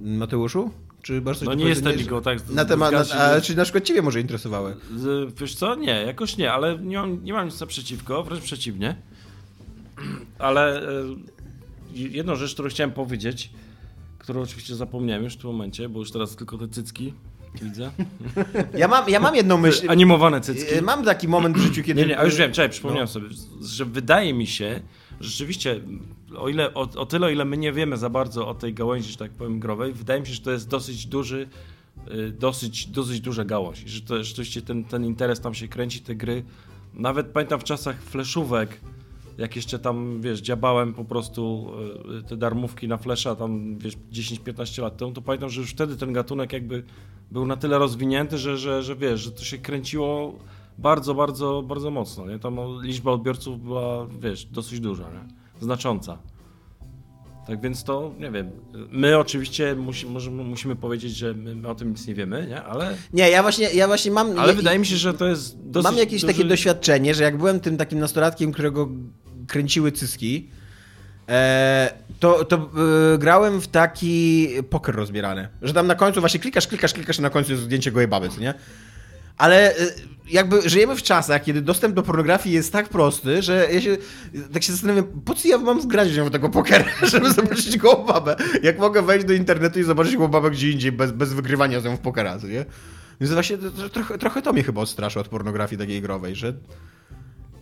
Mateuszu? Czy masz coś No nie jestem Igo, tak, Na temat, na, a, czy na przykład ciebie może interesowały? Z, wiesz co? Nie, jakoś nie, ale nie mam, nie mam nic naprzeciwko, wręcz przeciwnie. Ale e, jedną rzecz, którą chciałem powiedzieć, którą oczywiście zapomniałem już w tym momencie, bo już teraz tylko te cycki widzę. Ja mam, ja mam jedną myśl. Animowane cycki. E, Mam taki moment w życiu, kiedy... Nie, nie, a już wiem, czekaj, przypomniałem No. sobie, że wydaje mi się, że rzeczywiście, o, ile, o, o tyle, o ile my nie wiemy za bardzo o tej gałęzi, że tak powiem, growej, wydaje mi się, że to jest dosyć duży, y, dosyć, dosyć duża gałąź. Że to rzeczywiście ten, ten interes tam się kręci, te gry. Nawet pamiętam w czasach fleszówek, jak jeszcze tam, wiesz, dziabałem po prostu y, te darmówki na flesza tam, wiesz, 10-15 lat temu, to pamiętam, że już wtedy ten gatunek jakby był na tyle rozwinięty, że, że, że wiesz, że to się kręciło bardzo, bardzo, bardzo mocno, nie? Tam no, liczba odbiorców była, wiesz, dosyć duża, nie? Znacząca. Tak więc to, nie wiem, my oczywiście musi, możemy, musimy powiedzieć, że my, o tym nic nie wiemy, nie? Ale, Nie, ja właśnie, ja właśnie mam... ale ja, wydaje mi się, że to jest dosyć Mam jakieś duży... takie doświadczenie, że jak byłem tym takim nastolatkiem, którego kręciły cyski, e, to, to e, grałem w taki poker rozbierany. Że tam na końcu właśnie klikasz, klikasz, klikasz, na końcu jest zdjęcie gołej baby, co nie? Ale e, jakby żyjemy w czasach, kiedy dostęp do pornografii jest tak prosty, że ja się tak się zastanawiam, po co ja mam zgrać w tego pokera, żeby zobaczyć gołą babę? Jak mogę wejść do internetu i zobaczyć gołą babę gdzie indziej, bez, bez wygrywania z nią w pokera, nie? Więc właśnie trochę, trochę to mnie chyba odstrasza od pornografii takiej growej, że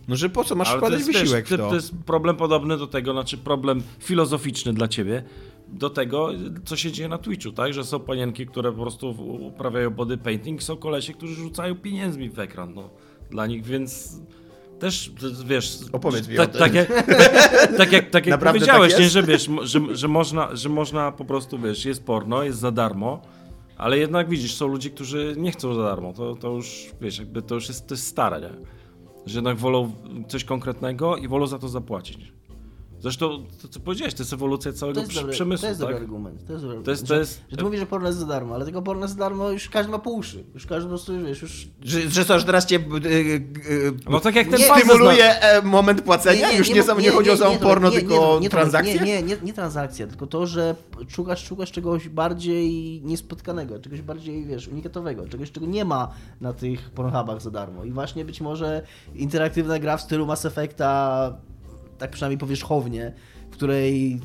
no, że po co masz Ale wkładać jest, wiesz, wysiłek ty- w to? To jest problem podobny do tego, znaczy problem filozoficzny dla ciebie, do tego, co się dzieje na Twitchu, tak? Że są panienki, które po prostu uprawiają body painting, są kolesie, którzy rzucają pieniędzmi w ekran, no. Dla nich, więc też, wiesz... Opowiedz mi tak, jak, tak jak, tak jak powiedziałeś, tak nie, że wiesz, że, że, można, że można po prostu, wiesz, jest porno, jest za darmo, ale jednak widzisz, są ludzie, którzy nie chcą za darmo, to, to już, wiesz, jakby to już jest, to jest stare, nie? Że jednak wolą coś konkretnego i wolą za to zapłacić. Zresztą to, co powiedziałeś, to jest ewolucja całego To jest, dobry, przemysłu, to jest tak? dobry argument. To jest, dobry To jest- argument. to że, jest- że ty mówisz, że porno jest za darmo, ale tego porno jest za darmo już każdy ma po uszy. Już każdy po prostu, wiesz, już... Że, że teraz cię y, y, y, No tak jak ten Nie, stymuluje e, moment płacenia? Już nie, sam, nie, chodzi o samą porno, nie, nie, tylko nie, nie, transakcję? Nie, nie, nie, nie transakcja, tylko to, że szukasz, szukasz czegoś bardziej niespotkanego, czegoś bardziej, wiesz, unikatowego, czegoś, czego nie ma na tych pornhubach za darmo. I właśnie być może interaktywna gra w stylu Mass Effecta, tak przynajmniej powierzchownie, w której,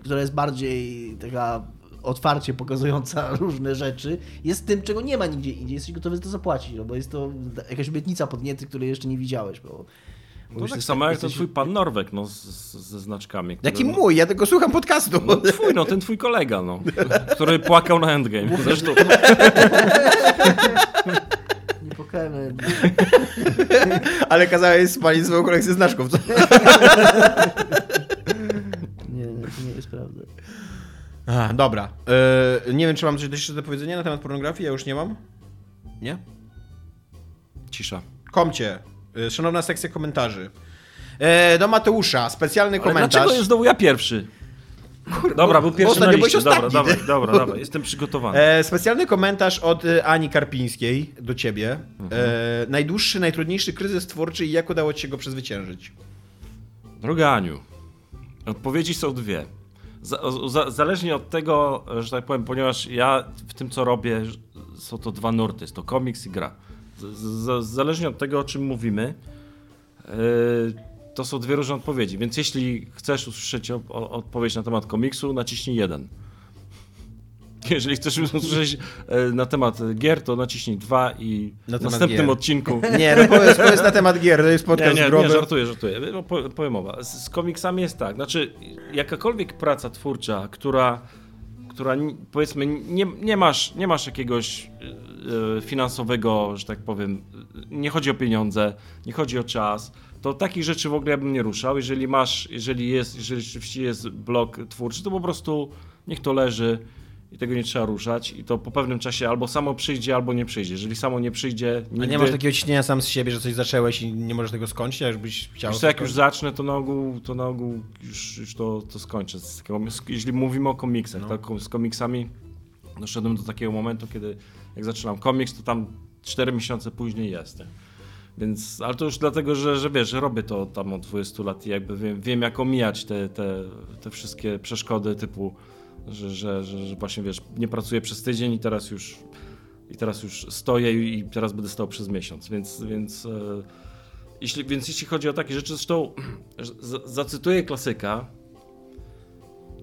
która jest bardziej taka otwarcie pokazująca różne rzeczy, jest tym, czego nie ma nigdzie indziej. Jesteś gotowy za to zapłacić, no bo jest to jakaś obietnica podniety, której jeszcze nie widziałeś, bo... To już tak jest- samo jak ten twój pan Norwek, no, ze znaczkami. które- Jaki mój? Ja tylko słucham podcastu. No twój, no ten twój kolega, no. Który płakał na endgame. Zresztą, Nie. Ale kazałeś spalić swoją kolekcję znaczków. Co? Nie, to nie jest prawda. A, dobra. E, nie wiem, czy mam coś jeszcze do powiedzenia na temat pornografii. Ja już nie mam. Nie? cisza. Komcie. E, szanowna sekcja komentarzy. E, do Mateusza. Specjalny Ale komentarz. dlaczego jest znowu ja pierwszy? Dobra, był pierwszy na liście. Dobra, dobra, dobra, dobra, jestem przygotowany. E, specjalny komentarz od e, Ani Karpińskiej do ciebie. Mhm. E, najdłuższy, najtrudniejszy kryzys twórczy i jak udało ci się go przezwyciężyć? Droga Aniu, odpowiedzi są dwie. Za, za, zależnie od tego, że tak powiem, ponieważ ja w tym, co robię, są to dwa nurty, jest to komiks i gra. Zależnie od tego, o czym mówimy, yy, to są dwie różne odpowiedzi. Więc jeśli chcesz usłyszeć o, o, odpowiedź na temat komiksu, naciśnij jeden. Jeżeli chcesz usłyszeć e, na temat gier, to naciśnij dwa i Na w następnym gier. odcinku Nie, no powiedz, powiedz na temat gier. To jest podcast nie, nie, zdrowy. nie, żartuję, żartuję. No, po- powiem mowa. Z, z komiksami jest tak, znaczy jakakolwiek praca twórcza, która, która powiedzmy nie, nie, masz, nie masz jakiegoś e, finansowego, że tak powiem, nie chodzi o pieniądze, nie chodzi o czas, to takich rzeczy w ogóle ja bym nie ruszał. Jeżeli masz, jeżeli jest, jeżeli rzeczywiście jest blok twórczy, to po prostu niech to leży i tego nie trzeba ruszać i to po pewnym czasie albo samo przyjdzie, albo nie przyjdzie. Jeżeli samo nie przyjdzie, nigdy... A nie masz takiego ciśnienia sam z siebie, że coś zacząłeś i nie możesz tego skończyć, a już byś chciał... Wiesz co, jak już zacznę, to na ogół, to na ogół już, już to, to skończę. Jeśli mówimy o komiksach, No. tak, z komiksami doszedłem do takiego momentu, kiedy jak zaczynam komiks, to tam 4 miesiące później jest. Więc, ale to już dlatego, że, że wiesz, robię to tam od 20 lat i jakby wiem, wiem jak omijać te, te, te wszystkie przeszkody typu, że, że, że, że właśnie wiesz, nie pracuję przez tydzień i teraz już i teraz już stoję i teraz będę stał przez miesiąc, więc, więc, e, jeśli, więc jeśli chodzi o takie rzeczy, zresztą z, zacytuję klasyka,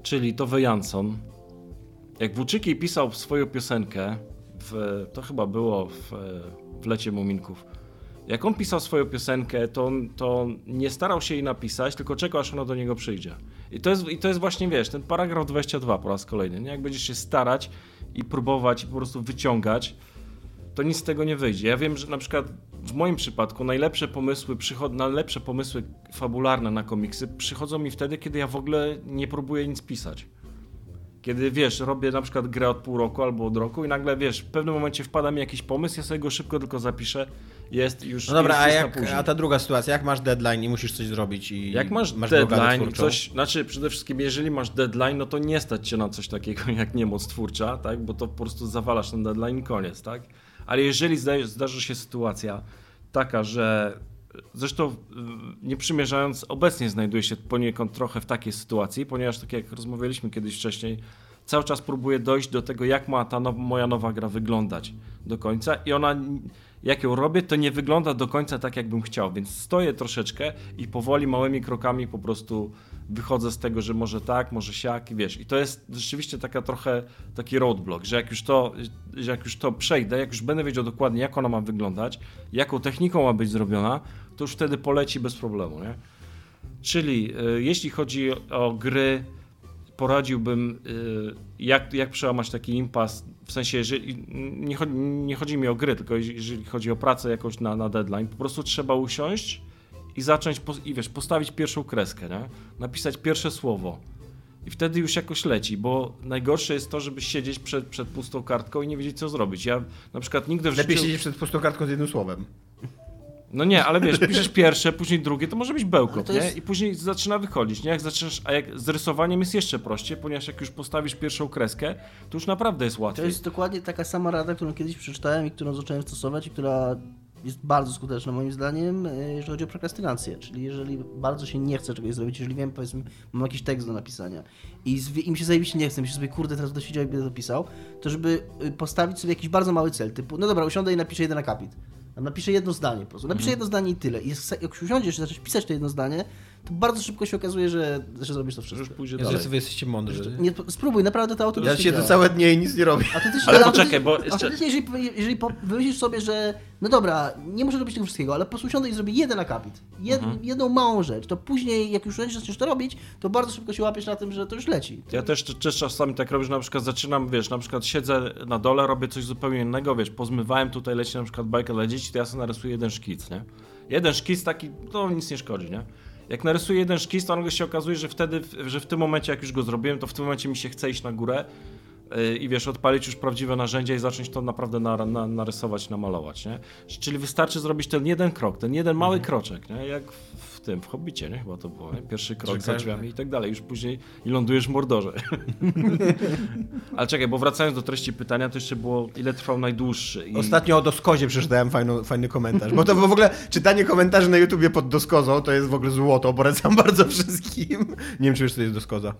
czyli Tove Jansson. Jak Włóczyki pisał swoją piosenkę, w, to chyba było w, w Lecie Muminków, jak on pisał swoją piosenkę, to, to nie starał się jej napisać, tylko czekał, aż ona do niego przyjdzie. I to, jest, I to jest właśnie, wiesz, ten paragraf 22 po raz kolejny. Nie? Jak będziesz się starać i próbować i po prostu wyciągać, to nic z tego nie wyjdzie. Ja wiem, że na przykład w moim przypadku najlepsze pomysły, przychod... najlepsze pomysły fabularne na komiksy przychodzą mi wtedy, kiedy ja w ogóle nie próbuję nic pisać. Kiedy wiesz, robię na przykład grę od pół roku albo od roku i nagle wiesz, w pewnym momencie wpada mi jakiś pomysł, ja sobie go szybko tylko zapiszę, jest już. No dobra, jest, a, jak, a ta druga sytuacja, jak masz deadline i musisz coś zrobić i Jak masz, blokadę deadline, coś, znaczy przede wszystkim jeżeli masz deadline, no to nie stać cię na coś takiego jak niemoc twórcza, tak? bo to po prostu zawalasz ten deadline i koniec, tak? Ale jeżeli zda- zdarzy się sytuacja taka, że zresztą y, nie przymierzając, obecnie znajduję się poniekąd trochę w takiej sytuacji, ponieważ tak jak rozmawialiśmy kiedyś wcześniej, cały czas próbuję dojść do tego, jak ma ta now, moja nowa gra wyglądać do końca. I ona, jak ją robię, to nie wygląda do końca tak, jakbym chciał, więc stoję troszeczkę i powoli, małymi krokami po prostu wychodzę z tego, że może tak, może siak wiesz, i to jest rzeczywiście taka trochę taki roadblock, że jak już to, że jak już to przejdę, jak już będę wiedział dokładnie, jak ona ma wyglądać, jaką techniką ma być zrobiona, to już wtedy poleci bez problemu, nie? Czyli y, jeśli chodzi o gry, poradziłbym, y, jak, jak przełamać taki impas, w sensie, jeżeli, nie, chodzi, nie chodzi mi o gry, tylko jeżeli- chodzi o pracę jakąś na, na deadline, po prostu trzeba usiąść i zacząć, i wiesz, postawić pierwszą kreskę, nie? napisać pierwsze słowo. I wtedy już jakoś leci, bo najgorsze jest to, żeby siedzieć przed, przed pustą kartką i nie wiedzieć, co zrobić. Ja na przykład nigdy w Lepiej życiu... siedzieć przed pustą kartką z jednym słowem. No nie, ale wiesz, piszesz pierwsze, później drugie, to może być bełkot, to nie? jest- I później zaczyna wychodzić, nie? Jak zaczynasz, a jak z rysowaniem jest jeszcze prościej, ponieważ jak już postawisz pierwszą kreskę, to już naprawdę jest To łatwiej. jest dokładnie taka sama rada, którą kiedyś przeczytałem i którą zacząłem stosować i która jest bardzo skuteczna moim zdaniem, e, jeżeli chodzi o prokrastynację. Czyli jeżeli bardzo się nie chce czegoś zrobić, jeżeli wiem, powiedzmy, mam jakiś tekst do napisania i im się zajebiście nie chce, myślę sobie, kurde, teraz będę siedział i będę to pisał, to żeby y, postawić sobie jakiś bardzo mały cel, typu, no dobra, usiądę i napiszę jeden akapit. Napiszę jedno zdanie po prostu. Napiszę Mhm. jedno zdanie i tyle. I jak jak usiądziesz i zaczniesz pisać to jedno zdanie, to bardzo szybko się okazuje, że, że zrobisz to Już wszystko. pójdzie Jezu, dalej. wy jesteście mądrzy. Nie, spróbuj, naprawdę to auto Ja siedzę całe dnie i nic nie robię. a ty też, Ale a poczekaj, bo a jeszcze- ty też, jeżeli, jeżeli po, wymyślisz sobie, że no dobra, nie muszę robić tego wszystkiego, ale po prostu usiądę i zrobię jeden akapit, jed, Mhm. jedną małą rzecz, to później jak już zaczniesz to robić, to bardzo szybko się łapiesz na tym, że to już leci. Ja też, też czasami tak robię, że na przykład zaczynam, wiesz, na przykład siedzę na dole, robię coś zupełnie innego, wiesz, pozmywałem, tutaj leci na przykład bajka dla dzieci, to ja sobie narysuję jeden szkic, nie? Jeden szkic taki, to nic nie szkodzi, nie? Jak narysuję jeden szkic, to nagle się okazuje, że wtedy, że w tym momencie, jak już go zrobiłem, to w tym momencie mi się chce iść na górę i wiesz, odpalić już prawdziwe narzędzia i zacząć to naprawdę na, na, narysować, namalować, nie? Czyli wystarczy zrobić ten jeden krok, ten jeden mały kroczek, nie? Jak w, tym, w Hobbicie, nie? Chyba to było, nie? Pierwszy krok Że za drzwiami i tak dalej, już później i lądujesz w Mordorze. Ale czekaj, bo wracając do treści pytania, to jeszcze było, ile trwał najdłuższy. I... Ostatnio o Doskozie przeczytałem fajny, fajny komentarz, bo to w ogóle czytanie komentarzy na YouTubie pod Doskozą to jest w ogóle złoto, polecam bardzo wszystkim. Nie wiem, czy wiesz, co to jest Doskoza.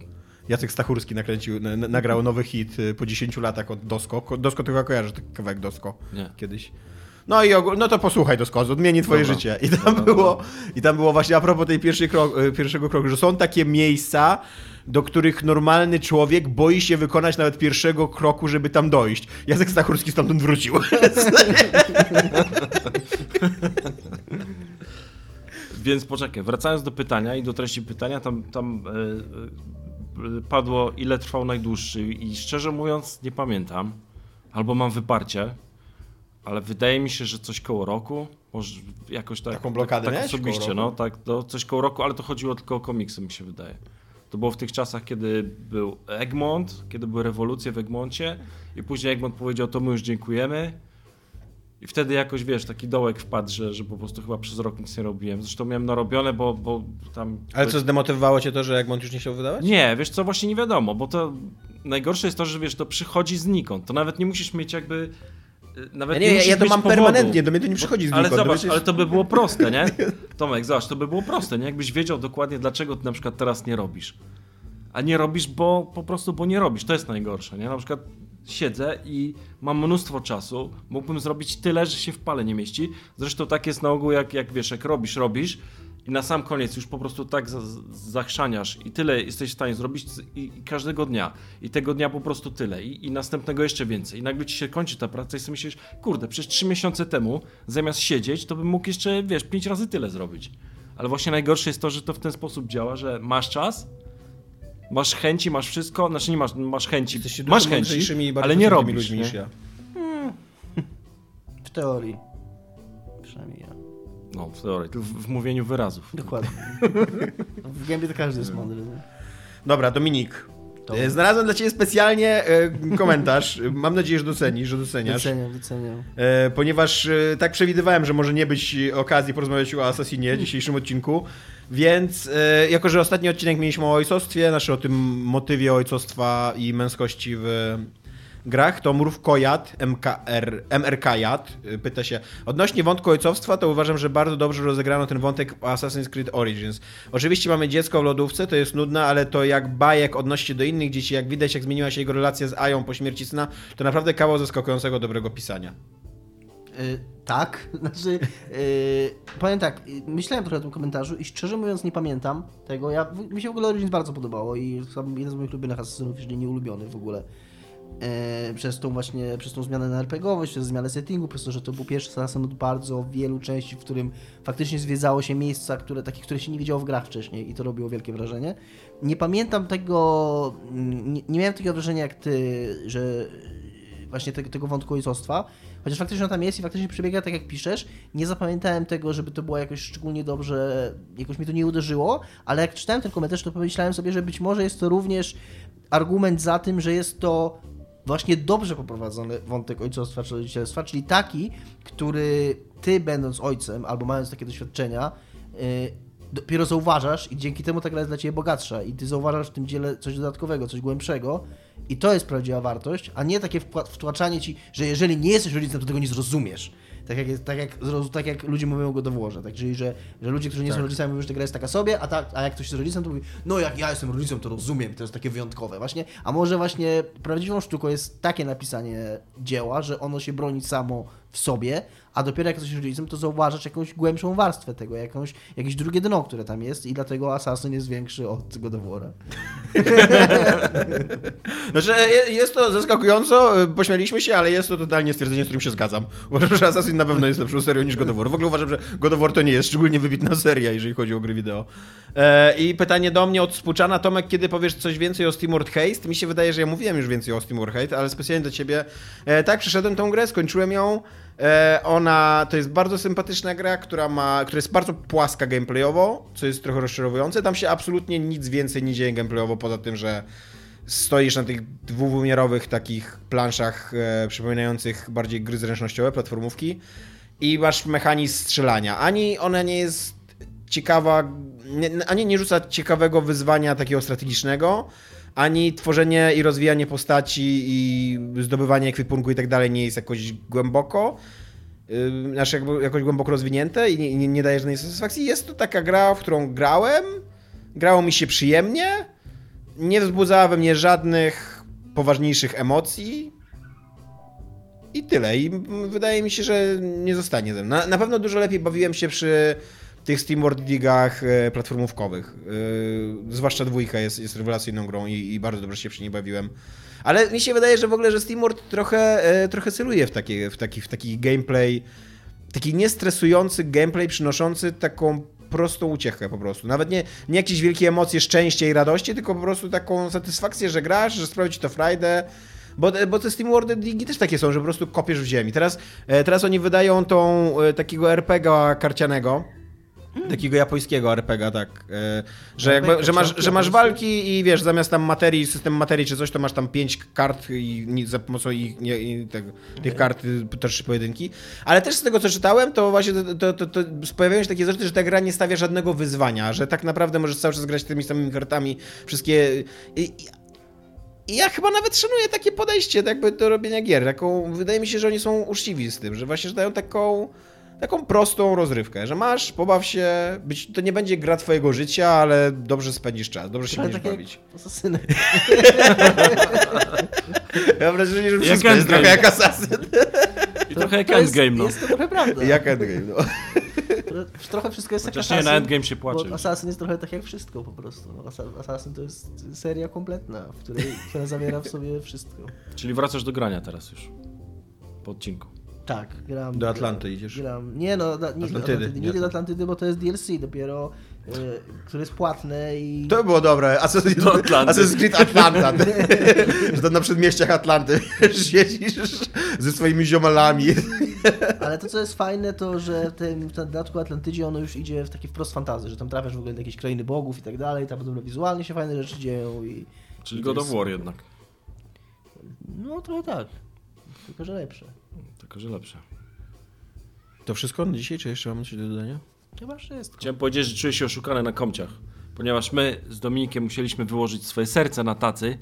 Jacek Stachurski nakręcił, nagrał nowy hit y, po 10 latach od Dosko. Ko- Dosko tylko kojarzy taki kawałek Dosko Nie. kiedyś. No i ogó- no to posłuchaj Doskozu, odmieni twoje Dobra. życie. I tam, Dobra, było, dobra. I tam było właśnie a propos tej pierwszej krok, y, pierwszego kroku, że są takie miejsca, do których normalny człowiek boi się wykonać nawet pierwszego kroku, żeby tam dojść. Jacek Stachurski stamtąd wrócił. Więc poczekaj, wracając do pytania i do treści pytania, tam, tam e, padło, ile trwał najdłuższy i szczerze mówiąc nie pamiętam, albo mam wyparcie, ale wydaje mi się, że coś koło roku, może jakoś tak. Taką blokadę tak, tak osobiście, no, tak, to coś koło roku, ale to chodziło tylko o komiksy, mi się wydaje. To było w tych czasach, kiedy był Egmont, kiedy były rewolucje w Egmoncie i później Egmont powiedział, to my już dziękujemy. I wtedy jakoś, wiesz, taki dołek wpadł, że, że po prostu chyba przez rok nic nie robiłem. Zresztą miałem narobione, bo, bo tam... Ale co, zdemotywowało cię to, że Egmont już nie chciał wydawać? Nie, wiesz co, właśnie nie wiadomo, bo to najgorsze jest to, że wiesz, to przychodzi znikąd. To nawet nie musisz mieć jakby... y, Nawet Ja, nie, ja, musisz ja to mam powodu. permanentnie, do mnie to nie przychodzi z Ale znikąd, zobacz, przecież- ale to by było proste, nie? Tomek, zobacz, to by było proste, nie? Jakbyś wiedział dokładnie, dlaczego ty na przykład teraz nie robisz. A nie robisz, bo po prostu, bo nie robisz. To jest najgorsze, nie? Na przykład siedzę i mam mnóstwo czasu, mógłbym zrobić tyle, że się w pale nie mieści. Zresztą tak jest na ogół, jak, jak wiesz, jak robisz, robisz i na sam koniec już po prostu tak za- zachrzaniasz i tyle jesteś w stanie zrobić i, i każdego dnia. I tego dnia po prostu tyle. I, I następnego jeszcze więcej. I nagle ci się kończy ta praca i sobie myślisz, kurde, przez trzy miesiące temu zamiast siedzieć, to bym mógł jeszcze, wiesz, pięć razy tyle zrobić. Ale właśnie najgorsze jest to, że to w ten sposób działa, że masz czas, masz chęci, masz wszystko, znaczy nie masz, masz chęci, masz chęci, ale nie robisz. ludźmi nie? niż ja. W teorii. Przynajmniej ja. No, w teorii, w, w mówieniu wyrazów. Dokładnie. W gębie to każdy jest mądry. Dobra, Dominik. To- e, Znalazłem dla ciebie specjalnie e, komentarz. Mam nadzieję, że docenisz, że doceniasz. Doceniam, doceniam. E, ponieważ tak przewidywałem, że może nie być okazji porozmawiać o Assassinie w dzisiejszym odcinku, więc jako, że ostatni odcinek mieliśmy o ojcostwie, znaczy o tym motywie ojcostwa i męskości w grach, to Mrówkojad, MKR, MRK-jad, e, pyta się, odnośnie wątku ojcowstwa, to uważam, że bardzo dobrze rozegrano ten wątek w Assassin's Creed Origins. Oczywiście mamy dziecko w lodówce, to jest nudne, ale to jak bajek odnosi się do innych dzieci, jak widać, jak zmieniła się jego relacja z Ają po śmierci syna, to naprawdę kawał zaskakującego dobrego pisania. Y, tak, znaczy, y, powiem tak, y, myślałem trochę o tym komentarzu i szczerze mówiąc nie pamiętam tego. Ja, mi się w ogóle Origins bardzo podobało i jeden z moich ulubionych asasynów, jeżeli nie ulubiony w ogóle. E, przez tą właśnie, przez tą zmianę na RPGowość, przez zmianę settingu, przez to, że to był pierwszy asasyn od bardzo wielu części, w którym faktycznie zwiedzało się miejsca, które, takie, które się nie widziało w grach wcześniej i to robiło wielkie wrażenie. Nie pamiętam tego, nie, nie miałem takiego wrażenia jak ty, że właśnie tego, tego wątku ojcostwa, chociaż faktycznie on tam jest i faktycznie przebiega tak jak piszesz. Nie zapamiętałem tego, żeby to było jakoś szczególnie dobrze, jakoś mi to nie uderzyło, ale jak czytałem ten komentarz, to pomyślałem sobie, że być może jest to również argument za tym, że jest to właśnie dobrze poprowadzony wątek ojcostwa czy rodzicielstwa, czyli taki, który ty będąc ojcem albo mając takie doświadczenia, yy, dopiero zauważasz i dzięki temu ta gra jest dla ciebie bogatsza i ty zauważasz w tym dziele coś dodatkowego, coś głębszego i to jest prawdziwa wartość, a nie takie wtłaczanie ci, że jeżeli nie jesteś rodzicem, to tego nie zrozumiesz. Tak jak, jest, tak jak, tak jak ludzie mówią go dowłoże, tak? Czyli, że, że ludzie, którzy nie są rodzicami mówią, że ta gra jest taka sobie, a, tak, a jak ktoś jest rodzicem, to mówi, no jak ja jestem rodzicem, to rozumiem, to jest takie wyjątkowe właśnie. A może właśnie prawdziwą sztuką jest takie napisanie dzieła, że ono się broni samo w sobie, a dopiero jak jesteś rodzicem, to zauważasz jakąś głębszą warstwę tego, jakąś, jakieś drugie dno, które tam jest i dlatego Assassin jest większy od God of War'a. Znaczy, je- jest to zaskakująco, y, pośmialiśmy się, ale jest to totalnie stwierdzenie, z którym się zgadzam. Uważam, że Assassin na pewno jest lepszą serią niż God of War. W ogóle uważam, że God of War to nie jest szczególnie wybitna seria, jeżeli chodzi o gry wideo. E, I pytanie do mnie od Spuczana. Tomek, kiedy powiesz coś więcej o SteamWorld Haste? Mi się wydaje, że ja mówiłem już więcej o SteamWorld Haste, ale specjalnie do ciebie. E, tak, przeszedłem tą grę, skończyłem ją. E, ona to jest bardzo sympatyczna gra, która ma, która jest bardzo płaska gameplayowo, co jest trochę rozczarowujące. Tam się absolutnie nic więcej nie dzieje gameplayowo, poza tym, że stoisz na tych dwuwymiarowych takich planszach e, przypominających bardziej gry zręcznościowe, platformówki i masz mechanizm strzelania. Ani ona nie jest ciekawa, nie, ani nie rzuca ciekawego wyzwania takiego strategicznego, ani tworzenie i rozwijanie postaci i zdobywanie ekwipunku i tak dalej nie jest jakoś głęboko znaczy jakoś głęboko rozwinięte i nie, nie, nie daje żadnej satysfakcji. Jest to taka gra, w którą grałem, grało mi się przyjemnie, nie wzbudzała we mnie żadnych poważniejszych emocji. I tyle. I wydaje mi się, że nie zostanie ze mną. Na, na pewno dużo lepiej bawiłem się przy tych SteamWorld Digach e, platformówkowych. E, zwłaszcza dwójka jest, jest rewelacyjną grą i, i bardzo dobrze się przy niej bawiłem. Ale mi się wydaje, że w ogóle, że SteamWorld trochę, e, trochę celuje w taki, w, taki, w taki gameplay, taki niestresujący gameplay przynoszący taką prostą uciechę po prostu. Nawet nie, nie jakieś wielkie emocje szczęścia i radości, tylko po prostu taką satysfakcję, że grasz, że sprawi ci to frajdę. Bo, bo te SteamWorld Digi też takie są, że po prostu kopiesz w ziemi. Teraz, teraz oni wydają tą takiego RPG-a karcianego, Takiego japońskiego RPGa, tak. e, Że, jakby, że, masz, że masz walki i wiesz, zamiast tam materii, system materii czy coś, to masz tam pięć kart i za pomocą ich, i tego, tych kart y, też trzy pojedynki. Ale też z tego, co czytałem, to właśnie to, to, to, to pojawiają się takie zarzuty, że ta gra nie stawia żadnego wyzwania, że tak naprawdę możesz cały czas grać tymi samymi kartami, wszystkie... I, i, i ja chyba nawet szanuję takie podejście tak jakby do robienia gier. Taką, wydaje mi się, że oni są uczciwi z tym, że właśnie że dają taką, taką prostą rozrywkę, że masz, pobaw się, być, to nie będzie gra twojego życia, ale dobrze spędzisz czas, dobrze się Trochę będziesz tak bawić. jak Asasyny. Ja mam wrażenie, że wszystko jest trochę jak Assassin. I trochę jak Endgame, no. Jest to trochę prawda. Jak Endgame, no. Tro- Trochę wszystko jest Chociaż jak nie, na Assassin, Endgame się płacze. Bo Assassin jest trochę tak jak wszystko po prostu. Assassin to jest seria kompletna, w której, która zawiera w sobie wszystko. Czyli wracasz do grania teraz już. Po odcinku. Tak, gram. Do Atlanty idziesz. Gram. Nie no, da, nie, Atlantydy, do Atlantydy, nie nie do Atlantydy, bo to jest DLC dopiero, y, które jest płatne i... To by było dobre. Assassin's, Do Atlanty. Assassin's Creed Atlanta. że to na przedmieściach Atlanty siedzisz ze swoimi ziomalami. Ale to, co jest fajne, to że w tym w dodatku Atlantydzie ono już idzie w taki wprost fantazy, że tam trafiasz w ogóle do jakiejś krainy bogów i tak dalej, tam podobno wizualnie się fajne rzeczy dzieją i... Czyli i God of jest- War jednak. No trochę tak, tylko że lepsze. Tylko, że lepsze. To wszystko na dzisiaj, czy jeszcze mamy coś do dodania? Chyba wszystko. Chciałem powiedzieć, że czuję się oszukany na komciach. Ponieważ my z Dominikiem musieliśmy wyłożyć swoje serce na tacy.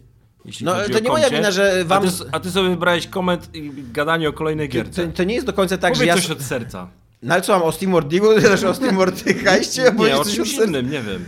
Jeśli No, to nie moja wina, że wam- A ty, a ty sobie wybrałeś koment i gadanie o kolejnej To, gierce. to nie jest do końca tak, Powiedz że ja... coś od serca. No ale co mam, o Steam Digu, znaczy o Steam Hajście? Nie, o czymś innym, nie wiem.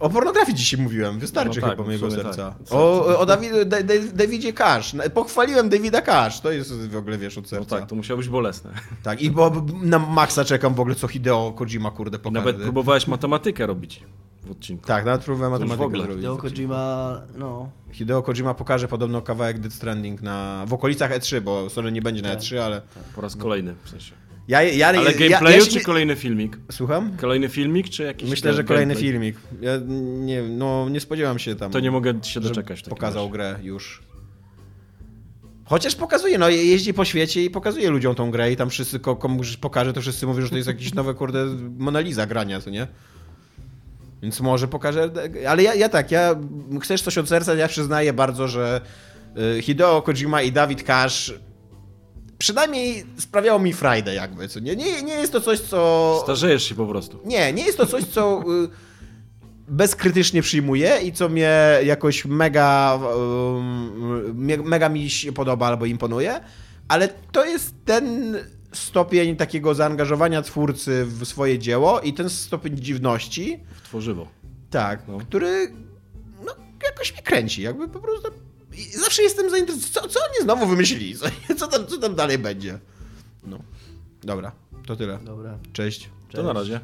O pornografii dzisiaj mówiłem, wystarczy No tak, chyba mojego sumie serca. tak. O, o David, Da- Da- Davidzie Cash. Pochwaliłem Davida Cash. To jest w ogóle, wiesz, od No serca. tak, to musiało być bolesne. Tak, i bo na Maxa czekam w ogóle, co Hideo Kojima, kurde, pokaże. Nawet próbowałeś matematykę robić w odcinku. Tak, nawet próbowałem już w matematykę ogóle. zrobić. Hideo Kojima, no... Hideo Kojima pokaże podobno kawałek Death Stranding na, w okolicach E3, bo Sony nie będzie na Tak. E3, ale... Po raz kolejny w sensie. Ja, ja, Ale gameplayu ja się czy kolejny filmik? Słucham? Kolejny filmik czy jakiś Myślę, że ga- kolejny gameplay? filmik. Ja nie, no, nie spodziewam się tam. To nie mogę się doczekać. Pokazał razie. grę już. Chociaż pokazuje, no je- jeździ po świecie i pokazuje ludziom tą grę i tam wszyscy, ko- komu pokaże, to wszyscy mówią, że to jest jakieś nowe, kurde, Mona Lisa grania, co nie? Więc może pokaże, ale ja, ja tak, ja chcesz coś od serca, ja przyznaję bardzo, że y, Hideo Kojima i Dawid Cash przynajmniej sprawiało mi frajdę jakby, co nie? Nie, nie jest to coś, co... Starzejesz się po prostu. Nie, nie jest to coś, co y, bezkrytycznie przyjmuję i co mnie jakoś mega, me- mega mi się podoba albo imponuje, ale to jest ten stopień takiego zaangażowania twórcy w swoje dzieło i ten stopień dziwności, Tworzywo. tak, No. który no, jakoś mnie kręci, jakby po prostu zawsze jestem zainteresowany, co, co oni znowu wymyślili, co, co, tam, co tam dalej będzie. No, dobra, to tyle. Dobra. Cześć. To na razie.